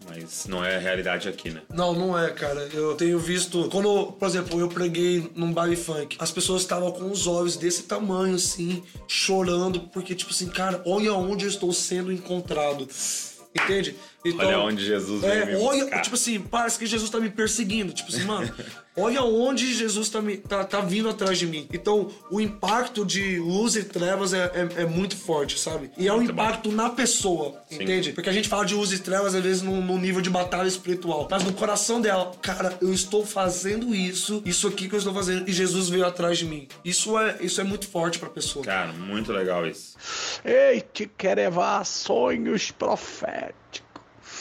[SPEAKER 1] mas não é a realidade aqui, né?
[SPEAKER 2] Não, não é, cara. Eu tenho visto. Quando, por exemplo, eu preguei num baile funk, as pessoas estavam com os olhos desse tamanho, assim, chorando, porque, tipo assim, cara, olha onde eu estou sendo encontrado. Entende? Então,
[SPEAKER 1] Olha onde Jesus veio
[SPEAKER 2] é,
[SPEAKER 1] me
[SPEAKER 2] olha, tipo assim, parece que Jesus tá me perseguindo. Tipo assim, mano, olha onde Jesus tá, me, tá, tá vindo atrás de mim. Então, o impacto de luz e trevas é, é, é muito forte, sabe? E é um
[SPEAKER 1] Muito bom.
[SPEAKER 2] impacto na pessoa, entende? Porque a gente fala de luz e trevas, às vezes, no, no nível de batalha espiritual. Mas no coração dela, cara, eu estou fazendo isso, isso aqui que eu estou fazendo, e Jesus veio atrás de mim. Isso é, isso é muito forte pra pessoa.
[SPEAKER 1] Cara, muito legal isso.
[SPEAKER 5] Ei, te quer levar sonhos proféticos.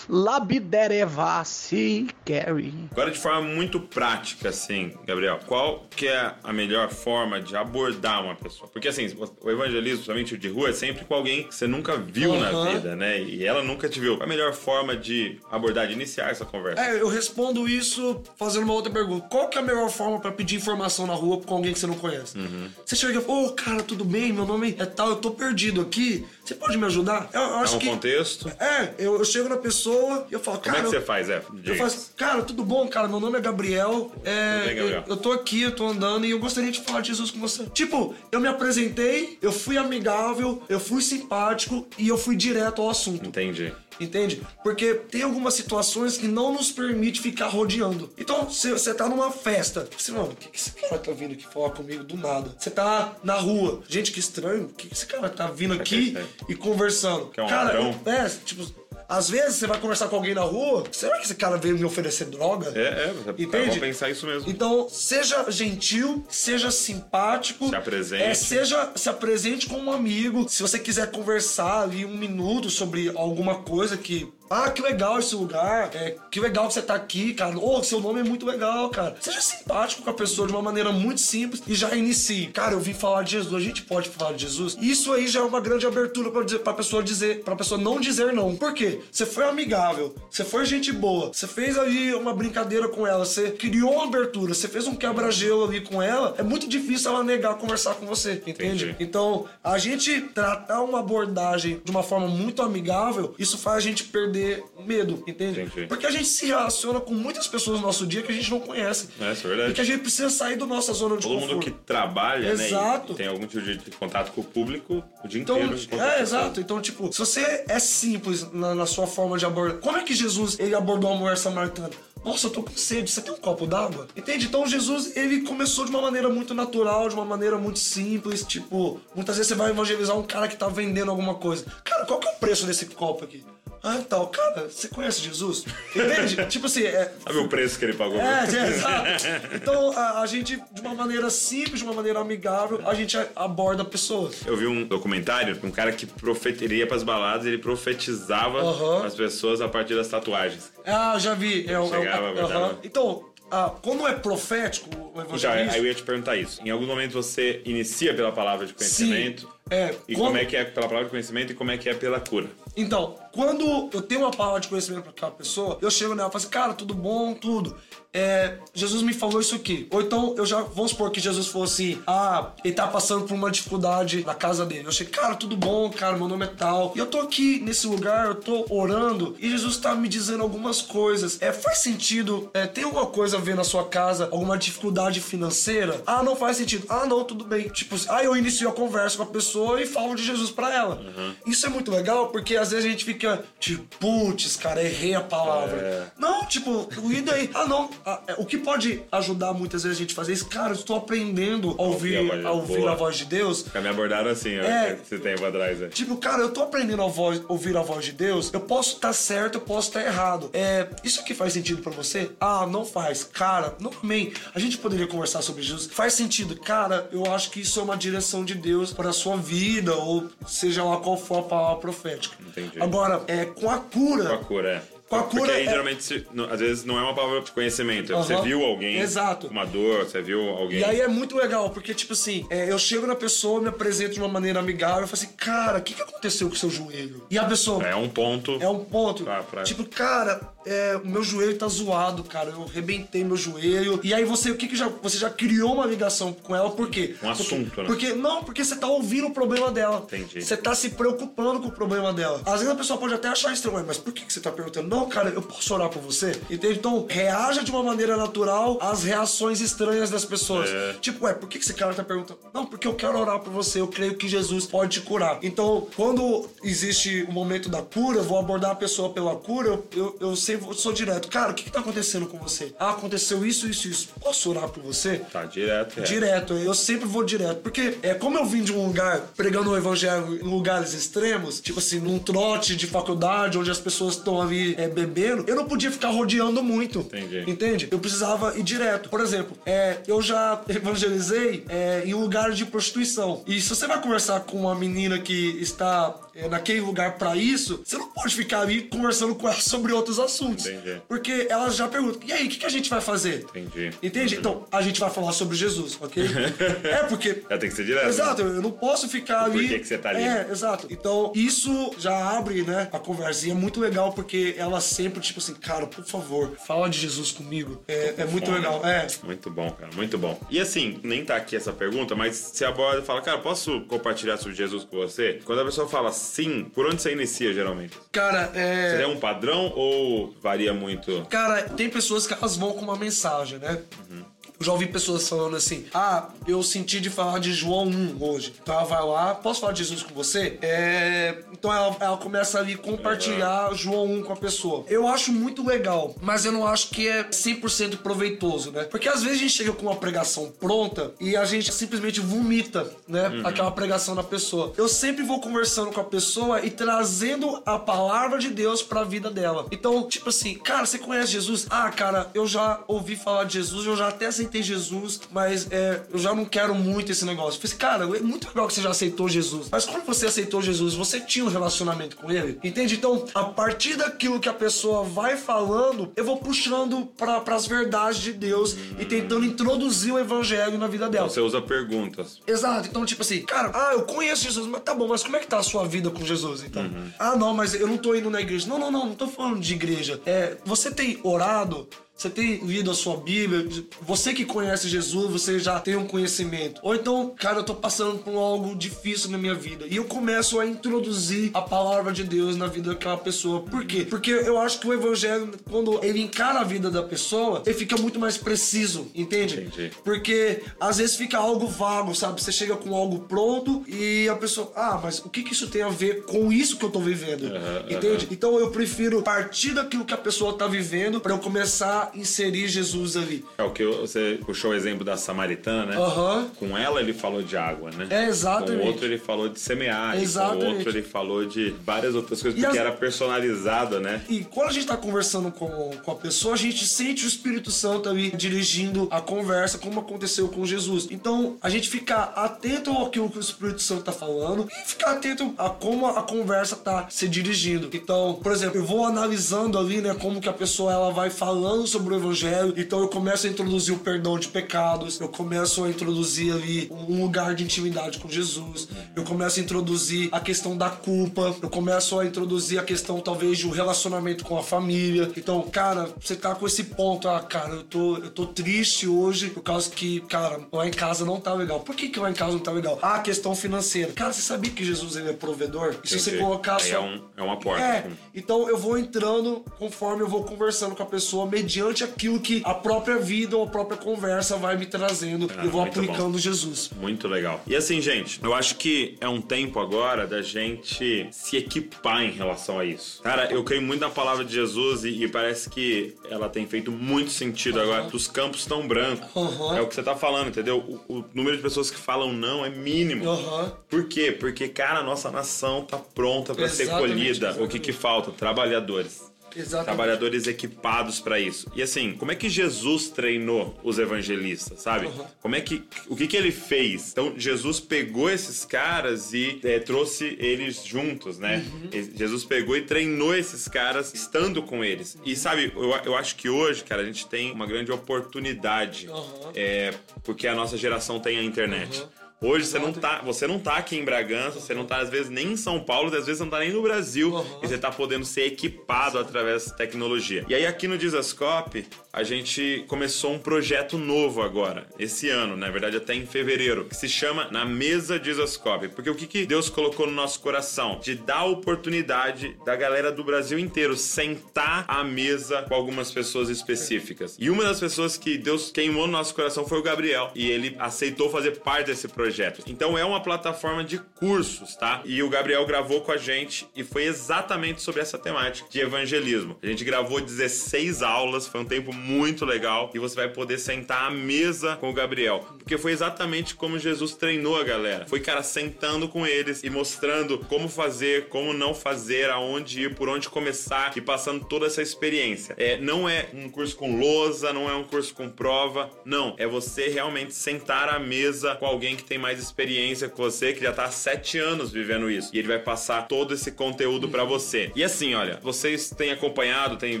[SPEAKER 5] Labiderevasi Carry.
[SPEAKER 1] Agora de forma muito prática, assim, Gabriel, qual que é a melhor forma de abordar uma pessoa? Porque assim, o evangelismo, somente o de rua, é sempre com alguém que você nunca viu na
[SPEAKER 2] Aham.
[SPEAKER 1] vida, né? E ela nunca te viu. Qual a melhor forma de abordar, de iniciar essa conversa?
[SPEAKER 2] É, eu respondo isso fazendo uma outra pergunta. Qual que é a melhor forma pra pedir informação na rua com alguém que você não conhece? Você chega e fala, ô, cara, tudo bem? Meu nome é tal, eu tô perdido aqui. Você pode me ajudar? Eu, eu
[SPEAKER 1] Dá
[SPEAKER 2] acho
[SPEAKER 1] um
[SPEAKER 2] que...
[SPEAKER 1] contexto.
[SPEAKER 2] É, eu, eu chego na pessoa e eu falo,
[SPEAKER 1] Como
[SPEAKER 2] cara...
[SPEAKER 1] é que
[SPEAKER 2] eu-
[SPEAKER 1] você faz, é?
[SPEAKER 2] Eu
[SPEAKER 1] Diga.
[SPEAKER 2] faço, cara, tudo bom, cara? Meu nome é Gabriel. É,
[SPEAKER 1] bem, Gabriel?
[SPEAKER 2] Eu, eu tô aqui, eu tô andando e eu gostaria de falar de Jesus com você. Tipo, eu me apresentei, eu fui amigável, eu fui simpático e eu fui direto ao assunto.
[SPEAKER 1] Entendi.
[SPEAKER 2] Entende? Porque tem algumas situações que não nos permite ficar rodeando. Então, se você tá numa festa, você, mano, o que, que esse cara tá vindo aqui falar comigo do nada? Você tá na rua, gente, que estranho, o que, que esse cara tá vindo aqui
[SPEAKER 1] que é?
[SPEAKER 2] e conversando?
[SPEAKER 1] Que é um
[SPEAKER 2] cara,
[SPEAKER 1] ladrão?
[SPEAKER 2] é, tipo. Às vezes você vai conversar com alguém na rua, será que esse cara veio me oferecer droga?
[SPEAKER 1] É, é,
[SPEAKER 2] Entende?
[SPEAKER 1] vamos pensar isso mesmo.
[SPEAKER 2] Então, seja gentil, seja simpático.
[SPEAKER 1] Se apresente.
[SPEAKER 2] É, seja, se apresente como um amigo. Se você quiser conversar ali um minuto sobre alguma coisa que. Ah, que legal esse lugar. É, que legal que você tá aqui, cara. Ô, seu nome é muito legal, cara. Seja simpático com a pessoa de uma maneira muito simples e já inicie. Cara, eu vim falar de Jesus. A gente pode falar de Jesus? Isso aí já é uma grande abertura pra, dizer, pra pessoa dizer, pra pessoa não dizer não. Por quê? Você foi amigável, você foi gente boa, você fez ali uma brincadeira com ela, você criou uma abertura, você fez um quebra-gelo ali com ela. É muito difícil ela negar conversar com você, entende?
[SPEAKER 1] Entendi.
[SPEAKER 2] Então, a gente tratar uma abordagem de uma forma muito amigável, isso faz a gente perder o medo, entende?
[SPEAKER 1] Entendi.
[SPEAKER 2] Porque a gente se relaciona com muitas pessoas no nosso dia que a gente não conhece.
[SPEAKER 1] É, isso é verdade.
[SPEAKER 2] E que a gente precisa sair da nossa zona de
[SPEAKER 1] Todo
[SPEAKER 2] conforto.
[SPEAKER 1] mundo que trabalha,
[SPEAKER 2] Exato.
[SPEAKER 1] né? Tem algum tipo de contato com o público o dia
[SPEAKER 2] Então,
[SPEAKER 1] inteiro.
[SPEAKER 2] é, exato. Então, tipo, se você é simples na, na sua forma de abordar. Como é que Jesus ele abordou a mulher samaritana? Nossa, eu tô com sede, você tem um copo d'água? Entende? Então Jesus, ele começou de uma maneira muito natural, de uma maneira muito simples. Tipo, muitas vezes você vai evangelizar um cara que tá vendendo alguma coisa. Cara, qual que é o preço desse copo aqui? Ah, tal. Cara, você conhece Jesus? Entende? tipo assim, é,
[SPEAKER 1] Sabe o preço que ele pagou?
[SPEAKER 2] é, é, exato. Então, a, a gente, de uma maneira simples, de uma maneira amigável, a gente aborda a pessoa.
[SPEAKER 1] Eu vi um documentário de um cara que profeteria pras baladas, ele profetizava as pessoas a partir das tatuagens.
[SPEAKER 2] Ah, já vi. É, o- é, o-
[SPEAKER 1] Chegava, verdade.
[SPEAKER 2] Então, ah, quando é profético o
[SPEAKER 1] Já,
[SPEAKER 2] evangelismo...
[SPEAKER 1] aí eu ia te perguntar isso. Em algum momento você inicia pela palavra de conhecimento?
[SPEAKER 2] Sim. É,
[SPEAKER 1] E
[SPEAKER 2] quando-
[SPEAKER 1] como é que é pela palavra de conhecimento e como é que é pela cura?
[SPEAKER 2] Então, quando eu tenho uma palavra de conhecimento pra aquela pessoa, eu chego nela e falo assim, cara, tudo bom, tudo. É, Jesus me falou isso aqui. Ou então, eu já, vamos supor que Jesus assim, ah, ele tá passando por uma dificuldade na casa dele. Eu achei, cara, tudo bom, cara, meu nome é tal. E eu tô aqui nesse lugar, eu tô orando, e Jesus tá me dizendo algumas coisas. É, faz sentido, é, tem alguma coisa a ver na sua casa, alguma dificuldade financeira? Ah, não faz sentido. Ah, não, tudo bem. Tipo, ah, eu inicio a conversa com a pessoa e falo de Jesus pra ela. Isso é muito legal, porque às vezes a gente fica, tipo, putz, cara, errei a palavra. Não, tipo, e daí? Ah, não. O que pode ajudar muitas vezes a gente a fazer isso? Cara, eu estou aprendendo a ouvir,
[SPEAKER 1] a
[SPEAKER 2] ouvir
[SPEAKER 1] boa.
[SPEAKER 2] a voz de Deus.
[SPEAKER 1] Já me abordaram assim,
[SPEAKER 2] É.
[SPEAKER 1] esse tempo atrás. É.
[SPEAKER 2] Tipo, cara, eu tô aprendendo a voz, ouvir a voz de Deus. Eu posso estar certo, eu posso estar errado. É, isso aqui faz sentido pra você? Ah, não faz. Cara, não amém. A gente poderia conversar sobre Jesus. Faz sentido. Cara, eu acho que isso é uma direção de Deus para a sua vida, ou seja lá qual for a palavra profética.
[SPEAKER 1] Entendi.
[SPEAKER 2] Agora, é, com a cura.
[SPEAKER 1] Com a cura, é.
[SPEAKER 2] Com a
[SPEAKER 1] Porque
[SPEAKER 2] cura
[SPEAKER 1] aí
[SPEAKER 2] é-
[SPEAKER 1] geralmente, às vezes, não é uma palavra de conhecimento. Você
[SPEAKER 2] Aham.
[SPEAKER 1] viu alguém
[SPEAKER 2] Exato.
[SPEAKER 1] com uma dor, você viu alguém.
[SPEAKER 2] E aí é muito legal, porque, tipo assim, é, eu chego na pessoa, me apresento de uma maneira amigável, eu falo assim, cara, o que, que aconteceu com o seu joelho? E a pessoa.
[SPEAKER 1] É um ponto.
[SPEAKER 2] É um ponto.
[SPEAKER 1] Pra- pra-
[SPEAKER 2] Tipo, cara, é, o meu joelho tá zoado, cara. Eu arrebentei meu joelho. E aí você, o que que já. Você já criou uma ligação com ela, por quê?
[SPEAKER 1] Um assunto,
[SPEAKER 2] porque,
[SPEAKER 1] né?
[SPEAKER 2] Porque, não, porque você tá ouvindo o problema dela.
[SPEAKER 1] Entendi.
[SPEAKER 2] Você tá se preocupando com o problema dela. Às vezes a pessoa pode até achar estranho, "Ué, mas por que, que você tá perguntando? Não, cara, eu posso orar por você? Entende? Então, reaja de uma maneira natural às reações estranhas das pessoas.
[SPEAKER 1] É.
[SPEAKER 2] Tipo, ué, por que que esse cara tá perguntando? Não, porque eu quero orar por você, eu creio que Jesus pode te curar. Então, quando existe o momento da cura, eu vou abordar a pessoa pela cura, eu, eu, eu sou direto. Cara, o que que tá acontecendo com você? Ah, aconteceu isso, isso, isso. Posso orar por você?
[SPEAKER 1] Tá direto. É.
[SPEAKER 2] Direto, eu sempre vou direto. Porque é como eu vim de um lugar pregando o evangelho em lugares extremos, tipo assim, num trote de faculdade, onde as pessoas estão ali é, bebendo, eu não podia ficar rodeando muito.
[SPEAKER 1] Entendi.
[SPEAKER 2] Entende? Eu precisava ir direto. Por exemplo, é, eu já evangelizei é, em lugares de prostituição. E se você vai conversar com uma menina que está é, naquele lugar pra isso, você não pode ficar ali conversando com ela sobre outros assuntos.
[SPEAKER 1] Entendi.
[SPEAKER 2] Porque ela já pergunta, e aí, o que, que a gente vai fazer?
[SPEAKER 1] Entendi.
[SPEAKER 2] Entende? Então, a gente vai falar sobre Jesus, ok? é, porque
[SPEAKER 1] Já tem que ser direto.
[SPEAKER 2] Exato,
[SPEAKER 1] né?
[SPEAKER 2] eu não posso ficar ali.
[SPEAKER 1] que que você tá ali?
[SPEAKER 2] É, exato. Então, isso já abre, né, a conversa. E é muito legal porque ela sempre, tipo assim, cara, por favor, fala de Jesus comigo. É, é muito
[SPEAKER 1] fome.
[SPEAKER 2] legal. É.
[SPEAKER 1] Muito bom, cara, muito bom. E assim, nem tá aqui essa pergunta, mas se aborda e fala, cara, posso compartilhar sobre Jesus com você? Quando a pessoa fala sim, por onde você inicia geralmente?
[SPEAKER 2] Cara,
[SPEAKER 1] é
[SPEAKER 2] é.
[SPEAKER 1] um padrão ou varia muito?
[SPEAKER 2] Cara, tem pessoas que elas vão com uma mensagem, né? Eu já ouvi pessoas falando assim: Ah, eu senti de falar de João 1 hoje. Então ela vai lá, posso falar de Jesus com você? É... Então ela, ela começa ali a compartilhar João 1 com a pessoa. Eu acho muito legal, mas eu não acho que é 100% proveitoso, né? Porque às vezes a gente chega com uma pregação pronta e a gente simplesmente vomita, né? Aquela pregação na pessoa. Eu sempre vou conversando com a pessoa e trazendo a palavra de Deus pra vida dela. Então, tipo assim, cara, você conhece Jesus? Ah, cara, eu já ouvi falar de Jesus, eu já até aceitei Jesus, mas é, eu já não quero muito esse negócio. Eu falei assim, cara, é muito legal que você já aceitou Jesus. Mas quando você aceitou Jesus, você tinha um relacionamento com ele? Entende? Então, a partir daquilo que a pessoa vai falando, eu vou puxando para as verdades de Deus e tentando introduzir o evangelho na vida dela.
[SPEAKER 1] Você usa perguntas.
[SPEAKER 2] Exato, então tipo assim, cara, ah, eu conheço Jesus, mas tá bom, mas como é que tá a sua vida com Jesus, então? Ah, não, mas eu não tô indo na igreja. Não, não, não, não tô falando de igreja. É, você tem orado? Você tem lido a sua Bíblia? Você que conhece Jesus, você já tem um conhecimento. Ou então, cara, eu tô passando por algo difícil na minha vida. E eu começo a introduzir a palavra de Deus na vida daquela pessoa. Por quê? Porque eu acho que o evangelho, quando ele encara a vida da pessoa, ele fica muito mais preciso, entende?
[SPEAKER 1] Entendi.
[SPEAKER 2] Porque às vezes fica algo vago, sabe? Você chega com algo pronto e a pessoa, ah, mas o que, que isso tem a ver com isso que eu tô vivendo? Entende? Então eu prefiro partir daquilo que a pessoa tá vivendo pra eu começar inserir Jesus ali.
[SPEAKER 1] É o que você puxou o exemplo da samaritana, né?
[SPEAKER 2] Aham.
[SPEAKER 1] Com ela ele falou de água, né?
[SPEAKER 2] É, exatamente.
[SPEAKER 1] Com o outro ele falou de semear. E com o
[SPEAKER 2] Exatamente.
[SPEAKER 1] outro ele falou de várias outras coisas, porque
[SPEAKER 2] as-
[SPEAKER 1] era personalizada, né?
[SPEAKER 2] E quando a gente tá conversando com, com a pessoa, a gente sente o Espírito Santo ali dirigindo a conversa, como aconteceu com Jesus. Então, a gente ficar atento àquilo que o Espírito Santo tá falando e ficar atento a como a conversa tá se dirigindo. Então, por exemplo, eu vou analisando ali, né, como que a pessoa ela vai falando sobre o evangelho. Então, eu começo a introduzir o perdão de pecados, eu começo a introduzir ali um lugar de intimidade com Jesus, eu começo a introduzir a questão da culpa, eu começo a introduzir a questão talvez de um relacionamento com a família. Então, cara, você tá com esse ponto, ah, cara, eu tô, eu tô triste hoje por causa que, cara, lá em casa não tá legal. Por que, que lá em casa não tá legal? Ah, questão financeira. Cara, você sabia que Jesus ele é provedor? E se você colocar
[SPEAKER 1] é, um- é uma porta.
[SPEAKER 2] É, então eu vou entrando conforme eu vou conversando com a pessoa, mediante aquilo que a própria vida ou a própria conversa vai me trazendo.
[SPEAKER 1] Ah,
[SPEAKER 2] eu vou aplicando Jesus.
[SPEAKER 1] Muito legal. E assim, gente, eu acho que é um tempo agora da gente se equipar em relação a isso. Cara, eu creio muito na palavra de Jesus e, e parece que ela tem feito muito sentido agora. Os campos estão brancos.
[SPEAKER 2] Aham.
[SPEAKER 1] É o que você tá falando, entendeu? O, o número de pessoas que falam não é mínimo.
[SPEAKER 2] Aham.
[SPEAKER 1] Por quê? Porque, cara, a nossa nação tá pronta para ser
[SPEAKER 2] Exatamente,
[SPEAKER 1] colhida. O que
[SPEAKER 2] exatamente.
[SPEAKER 1] que falta? Trabalhadores.
[SPEAKER 2] Exatamente.
[SPEAKER 1] Trabalhadores equipados para isso. E assim, como é que Jesus treinou os evangelistas, sabe? Como é que o que que ele fez? Então Jesus pegou esses caras e é, trouxe eles juntos, né?
[SPEAKER 2] Uhum.
[SPEAKER 1] Jesus pegou e treinou esses caras estando com eles. E sabe, eu, eu acho que hoje, cara, a gente tem uma grande oportunidade,
[SPEAKER 2] Uhum.
[SPEAKER 1] é, porque a nossa geração tem a internet. Hoje você não, tá, você não tá aqui em Bragança, você não tá às vezes nem em São Paulo, às vezes você não tá nem no Brasil,
[SPEAKER 2] Uhum.
[SPEAKER 1] e você tá podendo ser equipado através da tecnologia. E aí aqui no Dizascope, a gente começou um projeto novo agora, esse ano, na verdade até em fevereiro, que se chama Na Mesa Dizascope. Porque o que, que Deus colocou no nosso coração? De dar a oportunidade da galera do Brasil inteiro sentar à mesa com algumas pessoas específicas. E uma das pessoas que Deus queimou no nosso coração foi o Gabriel. E ele aceitou fazer parte desse projeto. Então é uma plataforma de cursos, tá? E o Gabriel gravou com a gente e foi exatamente sobre essa temática de evangelismo. A gente gravou 16 aulas, foi um tempo muito legal e você vai poder sentar à mesa com o Gabriel. Porque foi exatamente como Jesus treinou a galera. Foi, cara, sentando com eles e mostrando como fazer, como não fazer, aonde ir, por onde começar e passando toda essa experiência. É, não é um curso com lousa, não é um curso com prova, não. É você realmente sentar à mesa com alguém que tem tem mais experiência que você, que já tá há sete anos vivendo isso. E ele vai passar todo esse conteúdo pra você. E assim, olha, vocês têm acompanhado, tem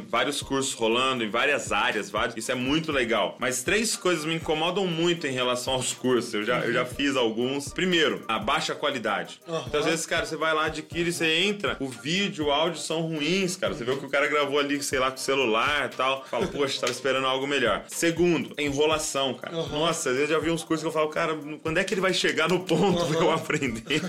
[SPEAKER 1] vários cursos rolando em várias áreas, vários. Isso é muito legal. Mas três coisas me incomodam muito em relação aos cursos. Eu já, eu já fiz alguns. Primeiro, a baixa qualidade. Então, às vezes, cara, você vai lá, adquire, você entra, o vídeo, o áudio são ruins, cara. Você vê o que o cara gravou ali, sei lá, com o celular e tal. Fala, poxa, tava esperando algo melhor. Segundo, enrolação, cara. Nossa, às vezes eu já vi uns cursos que eu falo, cara, quando é que ele vai chegar no ponto pra eu aprender?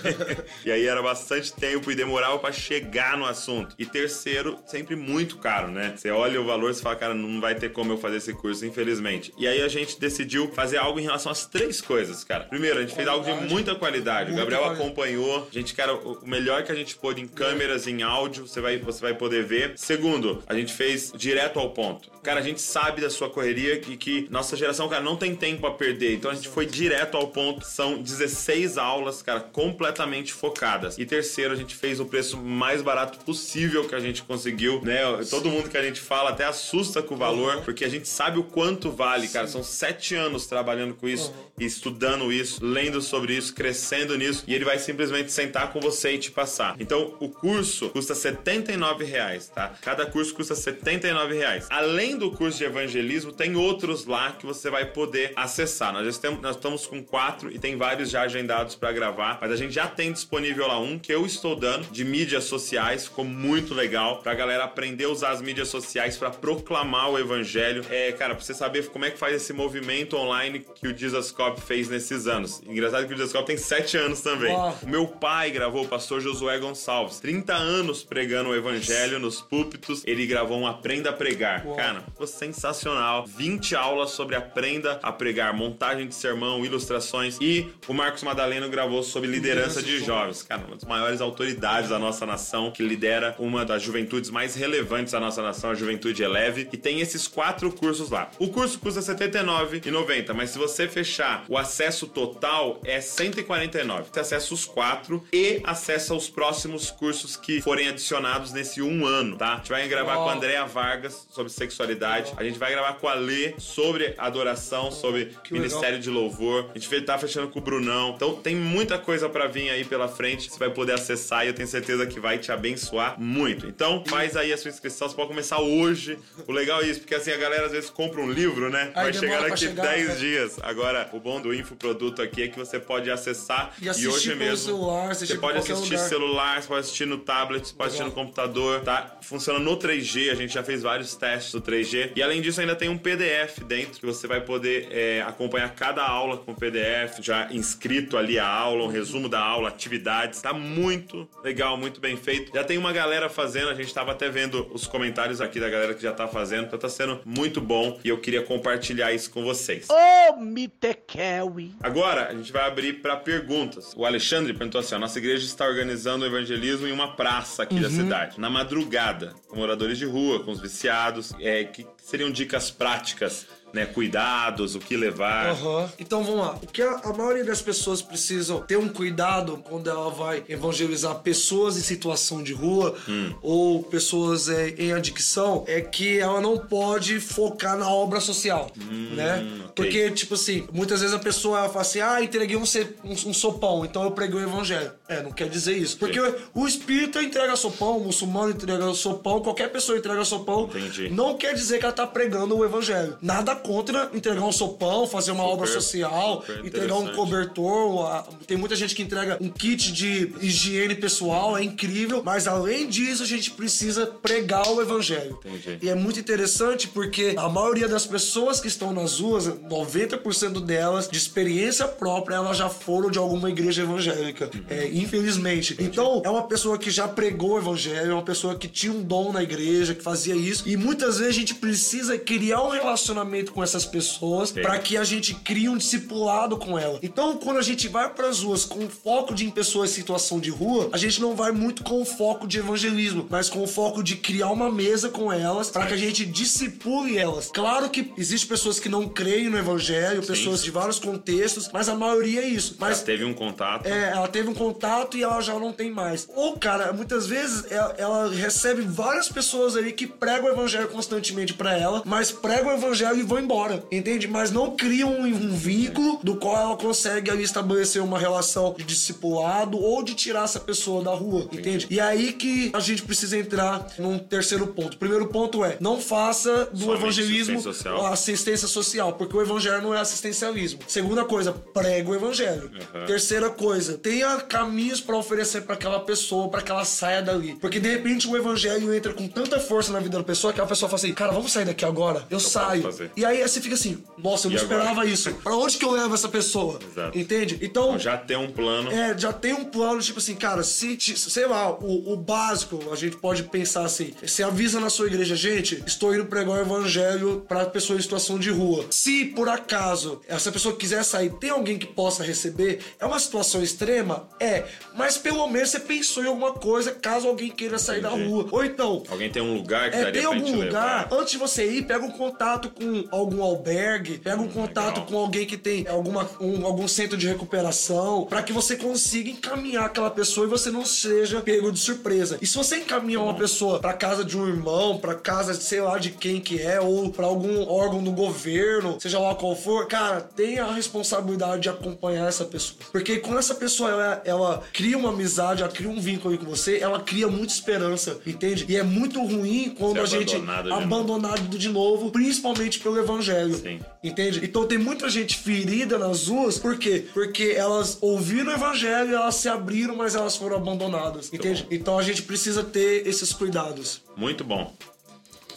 [SPEAKER 1] e aí era bastante tempo e demorava pra chegar no assunto. E terceiro, sempre muito caro, né? Você olha o valor e fala, cara, não vai ter como eu fazer esse curso, infelizmente. E aí a gente decidiu fazer algo em relação às três coisas, cara. Primeiro, a gente fez algo de muita qualidade. O
[SPEAKER 2] Muita
[SPEAKER 1] Gabriel
[SPEAKER 2] qualidade.
[SPEAKER 1] acompanhou. A gente, cara, o o melhor que a gente pôde em câmeras, em áudio, você vai, você vai poder ver. Segundo, a gente fez direto ao ponto. Cara, a gente sabe da sua correria e que nossa geração, cara, não tem tempo a perder. Então a gente foi direto ao ponto. São 16 aulas, cara, completamente focadas. E terceiro, a gente fez o preço mais barato possível que a gente conseguiu, né? Todo mundo que a gente fala até assusta com o valor, porque a gente sabe o quanto vale, cara. São sete anos trabalhando com isso, e estudando isso, lendo sobre isso, crescendo nisso, e ele vai simplesmente sentar com você e te passar. Então, o curso custa 79 reais, tá? Cada curso custa 79 reais. Além do curso de evangelismo, tem outros lá que você vai poder acessar. Nós, estamos, nós estamos com quatro e tem vários já agendados para gravar, mas a gente já tem disponível lá um que eu estou dando de mídias sociais, ficou muito legal pra galera aprender a usar as mídias sociais para proclamar o evangelho. É, cara, pra você saber como é que faz esse movimento online que o Jesus Cop fez nesses anos. Engraçado que o Jesus Cop tem sete anos também.
[SPEAKER 2] Uau.
[SPEAKER 1] O meu pai gravou o pastor Josué Gonçalves. 30 anos pregando o evangelho nos púlpitos. Ele gravou um Aprenda a Pregar. Cara, ficou sensacional. 20 aulas sobre Aprenda a Pregar, montagem de sermão, ilustrações. E o Marcos Madaleno gravou sobre liderança de jovens. Cara, uma das maiores autoridades da nossa nação, que lidera uma das juventudes mais relevantes da nossa nação, a Juventude Eleve. E tem esses quatro cursos lá. O curso custa R$ 79,90, mas se você fechar o acesso total, é R$ 149. Você acessa os quatro e acessa os próximos cursos que forem adicionados nesse um ano, tá? A gente vai gravar com a
[SPEAKER 2] Uau.
[SPEAKER 1] Andréa Vargas sobre sexualidade. A gente vai gravar com a Lê sobre adoração, sobre
[SPEAKER 2] Que
[SPEAKER 1] ministério de louvor. A gente tá fechando com o Brunão. Então tem muita coisa pra vir aí pela frente. Você vai poder acessar e eu tenho certeza que vai te abençoar muito. Então faz aí a sua inscrição. Você pode começar hoje. O legal é isso, porque assim a galera às vezes compra um livro, né?
[SPEAKER 2] Aí
[SPEAKER 1] vai chegar daqui
[SPEAKER 2] chegar,
[SPEAKER 1] 10
[SPEAKER 2] né?
[SPEAKER 1] dias. Agora, o bom do infoproduto aqui é que você pode acessar
[SPEAKER 2] E assistir
[SPEAKER 1] hoje mesmo.
[SPEAKER 2] celular,
[SPEAKER 1] você pode assistir
[SPEAKER 2] lugar.
[SPEAKER 1] celular, você pode assistir no tablet, você pode assistir no
[SPEAKER 2] Legal.
[SPEAKER 1] computador, tá? Funciona no 3G, a gente já fez vários testes do 3G. E além disso, ainda tem um PDF dentro que você vai poder é, acompanhar cada aula com o PDF, já inscrito ali a aula, um resumo da aula, atividades. Tá muito legal, muito bem feito. Já tem uma galera fazendo, a gente tava até vendo os comentários aqui da galera que já tá fazendo, então tá sendo muito bom e eu queria compartilhar isso com vocês.
[SPEAKER 5] Ô, Mitekewi.
[SPEAKER 1] Agora a gente vai abrir para perguntas. O Alexandre perguntou assim: ó, nossa igreja está organizando o evangelismo em uma praça aqui da cidade, na madrugada, com moradores de rua, com os viciados. É, que seriam dicas práticas, né? Cuidados, o que levar.
[SPEAKER 2] Aham. Então vamos lá. O que a, a maioria das pessoas precisam ter um cuidado quando ela vai evangelizar pessoas em situação de rua
[SPEAKER 1] Hum.
[SPEAKER 2] ou pessoas é, em adicção é que ela não pode focar na obra social, né?
[SPEAKER 1] Hum, ok.
[SPEAKER 2] Porque, tipo assim, muitas vezes a pessoa ela fala assim: ah, entreguei um, um, um sopão, então eu preguei o evangelho. É, não quer dizer isso. Porque o, o espírita entrega sopão, o muçulmano entrega sopão, qualquer pessoa entrega sopão.
[SPEAKER 1] Entendi.
[SPEAKER 2] Não quer dizer que ela tá pregando o evangelho. Nada contra entregar um sopão, fazer uma
[SPEAKER 1] Super,
[SPEAKER 2] obra social, entregar um cobertor. Tem muita gente que entrega um kit de higiene pessoal, é incrível. Mas além disso, a gente precisa pregar o evangelho.
[SPEAKER 1] Entendi.
[SPEAKER 2] E é muito interessante porque a maioria das pessoas que estão nas ruas, 90% delas, de experiência própria, elas já foram de alguma igreja evangélica. É, infelizmente. Então, é uma pessoa que já pregou o evangelho, é uma pessoa que tinha um dom na igreja, que fazia isso. E muitas vezes a gente precisa criar um relacionamento com essas pessoas
[SPEAKER 1] Sim.
[SPEAKER 2] para que a gente crie um discipulado com ela. Então, quando a gente vai para as ruas com foco de em pessoas em situação de rua, a gente não vai muito com o foco de evangelismo, mas com o foco de criar uma mesa com elas para que a gente discipule elas. Claro que existem pessoas que não creem no evangelho, pessoas de vários contextos, mas a maioria é isso. Mas
[SPEAKER 1] Já teve um contato.
[SPEAKER 2] é, ela teve um contato e ela já não tem mais. Ou, cara, muitas vezes ela, ela recebe várias pessoas ali que pregam o evangelho constantemente pra ela, mas pregam o evangelho e vão embora, entende? Mas não criam um, um vínculo do qual ela consegue ali estabelecer uma relação de discipulado ou de tirar essa pessoa da rua, entende? E é aí que a gente precisa entrar num terceiro ponto. O primeiro ponto é, não faça do
[SPEAKER 1] Somente
[SPEAKER 2] evangelismo
[SPEAKER 1] assistência social.
[SPEAKER 2] assistência social, porque o evangelho não é assistencialismo. Segunda coisa, prega o evangelho.
[SPEAKER 1] Uhum.
[SPEAKER 2] Terceira coisa, tenha caminhos pra oferecer pra aquela pessoa, pra que ela saia dali. Porque de repente o evangelho entra com tanta força na vida da pessoa que a pessoa fala assim: "Cara, vamos sair daqui agora". Eu, saio.
[SPEAKER 1] fazer.
[SPEAKER 2] E aí você fica assim: "Nossa, eu não
[SPEAKER 1] agora?
[SPEAKER 2] esperava isso. Pra onde que eu levo essa pessoa?"
[SPEAKER 1] Exato.
[SPEAKER 2] Entende? Então,
[SPEAKER 1] Já tem um plano.
[SPEAKER 2] é, já tem um plano, tipo assim, cara, se, sei lá, o, o básico, a gente pode pensar assim, você avisa na sua igreja, gente, estou indo pregar o evangelho pra pessoa em situação de rua. Se, por acaso, essa pessoa quiser sair, tem alguém que possa receber, é uma situação extrema? É, mas pelo menos você pensou em alguma coisa caso alguém queira sair da
[SPEAKER 1] Entendi.
[SPEAKER 2] rua. Ou então,
[SPEAKER 1] Alguém tem um lugar que
[SPEAKER 2] é,
[SPEAKER 1] daria
[SPEAKER 2] tem algum lugar,
[SPEAKER 1] levar.
[SPEAKER 2] antes de você ir, pega um contato com algum albergue, pega um contato
[SPEAKER 1] legal.
[SPEAKER 2] com alguém que tem alguma, um- algum centro de recuperação, pra que você consiga encaminhar aquela pessoa e você não seja pego de surpresa. E se você encaminhar uma pessoa pra casa de um irmão, pra casa, sei lá, de quem que é, ou pra algum órgão do governo, seja lá qual for, cara, tenha a responsabilidade de acompanhar essa pessoa. Porque quando essa pessoa, ela, ela cria uma amizade, ela cria um vínculo aí com você, ela cria muita esperança, entende? E é muito ruim quando
[SPEAKER 1] Ser
[SPEAKER 2] a gente
[SPEAKER 1] abandonado de novo.
[SPEAKER 2] abandonado de novo, principalmente pelo evangelho.
[SPEAKER 1] Sim.
[SPEAKER 2] Entende? Então tem muita gente ferida nas ruas, por quê? Porque elas ouviram o evangelho, elas se abriram, mas elas foram abandonadas. Entende? Então a gente precisa ter esses cuidados.
[SPEAKER 1] Muito bom.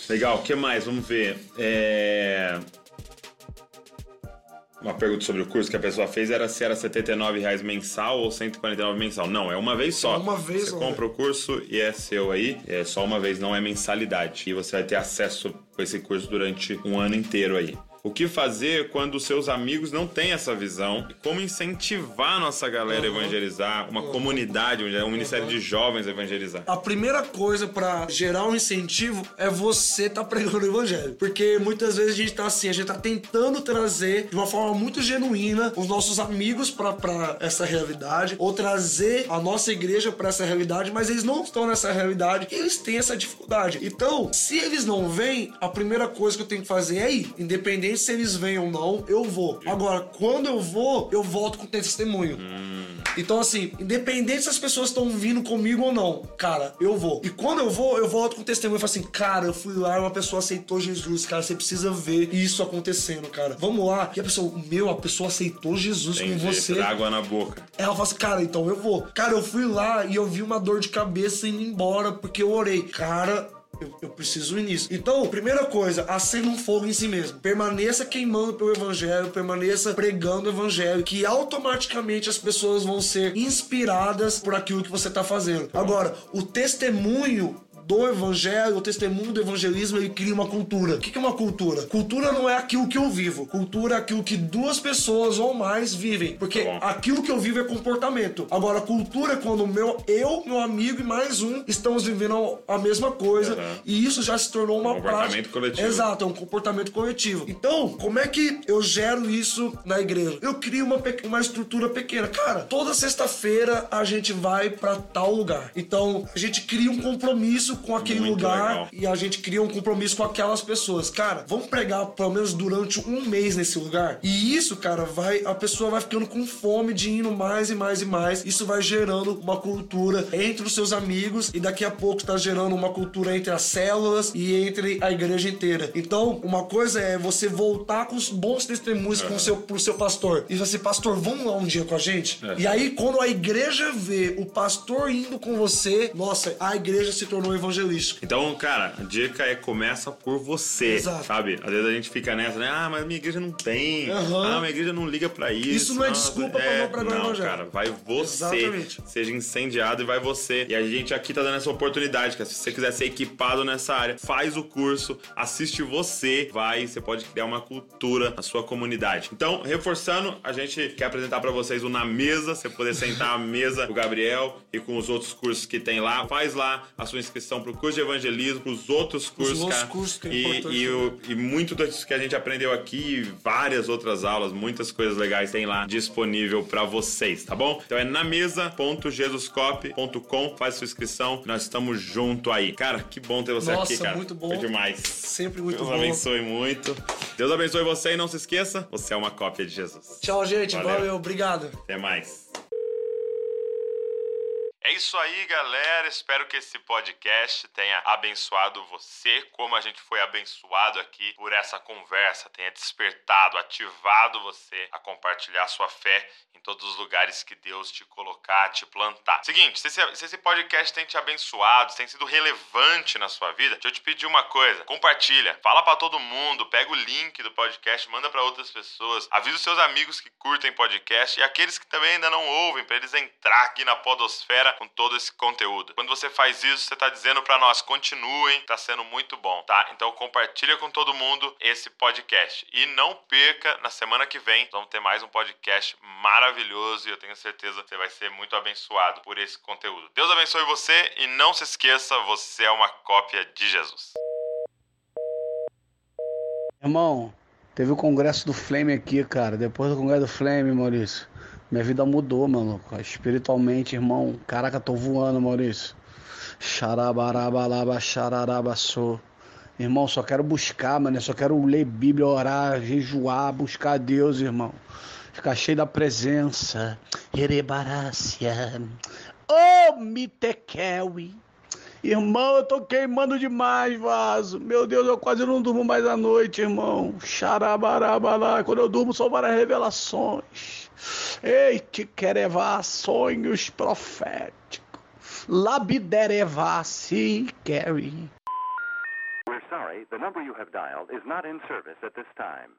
[SPEAKER 1] Legal, o que mais? Vamos ver. É... Uma pergunta sobre o curso que a pessoa fez era se era 79 reais mensal ou R$ 149 mensal. Não, é uma vez só.
[SPEAKER 2] É uma vez
[SPEAKER 1] Você compra o curso e é seu aí. É só uma vez, não é mensalidade. E você vai ter acesso a esse curso durante um ano inteiro aí. O que fazer quando seus amigos não têm essa visão? E como incentivar a nossa galera a evangelizar, uma comunidade, um ministério de jovens a evangelizar?
[SPEAKER 2] A primeira coisa pra gerar um incentivo é você tá pregando o evangelho. Porque muitas vezes a gente tá assim, a gente tá tentando trazer de uma forma muito genuína os nossos amigos pra essa realidade, ou trazer a nossa igreja pra essa realidade, mas eles não estão nessa realidade e eles têm essa dificuldade. Então, se eles não vêm, a primeira coisa que eu tenho que fazer é ir. Independente se eles vêm ou não, eu vou. Agora, quando eu vou, eu volto com testemunho. Então, assim, independente se as pessoas estão vindo comigo ou não, cara, eu vou. E quando eu vou, eu volto com testemunho e falo assim, cara, eu fui lá e uma pessoa aceitou Jesus, cara, você precisa ver isso acontecendo, cara. Vamos lá. E a pessoa, meu, a pessoa aceitou Jesus
[SPEAKER 1] Tem
[SPEAKER 2] com você.
[SPEAKER 1] água na boca.
[SPEAKER 2] Ela fala assim, cara, então eu vou. Cara, eu fui lá e eu vi uma dor de cabeça indo embora porque eu orei. Cara, eu, eu preciso ir nisso. Então, primeira coisa, acenda um fogo em si mesmo. Permaneça queimando pelo evangelho, permaneça pregando o evangelho, que automaticamente as pessoas vão ser inspiradas por aquilo que você tá fazendo. Agora, o testemunho do evangelho, o testemunho do evangelismo, ele cria uma cultura. O que é uma cultura? Cultura não é aquilo que eu vivo. Cultura é aquilo que duas pessoas ou mais vivem. Porque
[SPEAKER 1] Tá
[SPEAKER 2] aquilo que eu vivo é comportamento. Agora, cultura é quando meu, eu, meu amigo e mais um estamos vivendo a mesma coisa.
[SPEAKER 1] Uhum.
[SPEAKER 2] E isso já se tornou uma
[SPEAKER 1] Comportamento
[SPEAKER 2] prática.
[SPEAKER 1] coletivo.
[SPEAKER 2] Exato, é um comportamento coletivo. Então, como é que eu gero isso na igreja? Eu crio uma, uma estrutura pequena. Cara, toda sexta-feira a gente vai pra tal lugar. Então, a gente cria um compromisso com aquele
[SPEAKER 1] Muito
[SPEAKER 2] lugar
[SPEAKER 1] legal.
[SPEAKER 2] e a gente cria um compromisso com aquelas pessoas. Cara, vamos pregar pelo menos durante um mês nesse lugar. E isso, cara, vai. A pessoa vai ficando com fome de indo mais e mais e mais. Isso vai gerando uma cultura entre os seus amigos e daqui a pouco tá gerando uma cultura entre as células e entre a igreja inteira. Então, uma coisa é você voltar com os bons testemunhos com o seu, pro seu pastor. E você, pastor, vamos lá um dia com a gente?
[SPEAKER 1] É.
[SPEAKER 2] E aí, quando a igreja vê o pastor indo com você, nossa, a igreja se tornou evangelística.
[SPEAKER 1] Então, cara, a dica é começa por você,
[SPEAKER 2] Exato.
[SPEAKER 1] sabe? Às vezes a gente fica nessa, né? Ah, mas minha igreja não tem.
[SPEAKER 2] Aham.
[SPEAKER 1] Ah, minha igreja não liga pra isso.
[SPEAKER 2] Isso não é
[SPEAKER 1] Nossa,
[SPEAKER 2] desculpa pra não pregar
[SPEAKER 1] Não, cara, vai você.
[SPEAKER 2] Exatamente.
[SPEAKER 1] Seja incendiado e vai você. E a gente aqui tá dando essa oportunidade, que se você quiser ser equipado nessa área, faz o curso, assiste você, vai, você pode criar uma cultura na sua comunidade. Então, reforçando, a gente quer apresentar pra vocês o Na Mesa, você poder sentar à mesa com o Gabriel e com os outros cursos que tem lá. Faz lá a sua inscrição inscrição pro curso de evangelismo, pros outros cursos,
[SPEAKER 2] outros
[SPEAKER 1] cara.
[SPEAKER 2] cursos que é
[SPEAKER 1] e, e, o- e muito disso que a gente aprendeu aqui, várias outras aulas, muitas coisas legais tem lá disponível pra vocês, tá bom? Então é na mesa.jesuscop.com, faz sua inscrição, nós estamos junto aí. Cara, que bom ter você
[SPEAKER 2] Nossa,
[SPEAKER 1] aqui, cara.
[SPEAKER 2] muito bom.
[SPEAKER 1] Foi demais.
[SPEAKER 2] Sempre muito
[SPEAKER 1] Deus
[SPEAKER 2] bom.
[SPEAKER 1] abençoe muito. Deus abençoe você e não se esqueça, você é uma cópia de Jesus.
[SPEAKER 2] Tchau, gente.
[SPEAKER 1] Valeu.
[SPEAKER 2] Valeu. Obrigado.
[SPEAKER 1] Até mais. É isso aí, galera. Espero que esse podcast tenha abençoado você, como a gente foi abençoado aqui por essa conversa, tenha despertado, ativado você a compartilhar sua fé em todos os lugares que Deus te colocar, te plantar. Seguinte, se esse, se esse podcast tem te abençoado, se tem sido relevante na sua vida, deixa eu te pedir uma coisa: compartilha, fala pra todo mundo, pega o link do podcast, manda pra outras pessoas, avisa os seus amigos que curtem podcast e aqueles que também ainda não ouvem, pra eles entrar aqui na podosfera com todo esse conteúdo. Quando você faz isso, você tá dizendo pra nós, continuem, tá sendo muito bom, tá? Então compartilha com todo mundo esse podcast e não perca na semana que vem, vamos ter mais um podcast maravilhoso e eu tenho certeza que você vai ser muito abençoado por esse conteúdo. Deus abençoe você e não se esqueça, você é uma cópia de Jesus.
[SPEAKER 5] Irmão, teve o congresso do Flame aqui, cara. Depois do congresso do Flame, Maurício, minha vida mudou, maluco. Espiritualmente, irmão. Caraca, tô voando, Maurício. Xarabarabalaba, xararabaçô. Irmão, só quero buscar, mano. Só quero ler Bíblia, orar, jejuar, buscar a Deus, irmão. Ficar cheio da presença. Erebarácia. Ô, Mitekewi. Irmão, eu tô queimando demais, vaso. Meu Deus, eu quase não durmo mais à noite, irmão. Xarabarabalá. Quando eu durmo, são várias revelações. Ei, Tiquerevá, sonhos proféticos. Labiderevá, se Gary.
[SPEAKER 6] We're sorry, the number you have dialed is not in service at this time.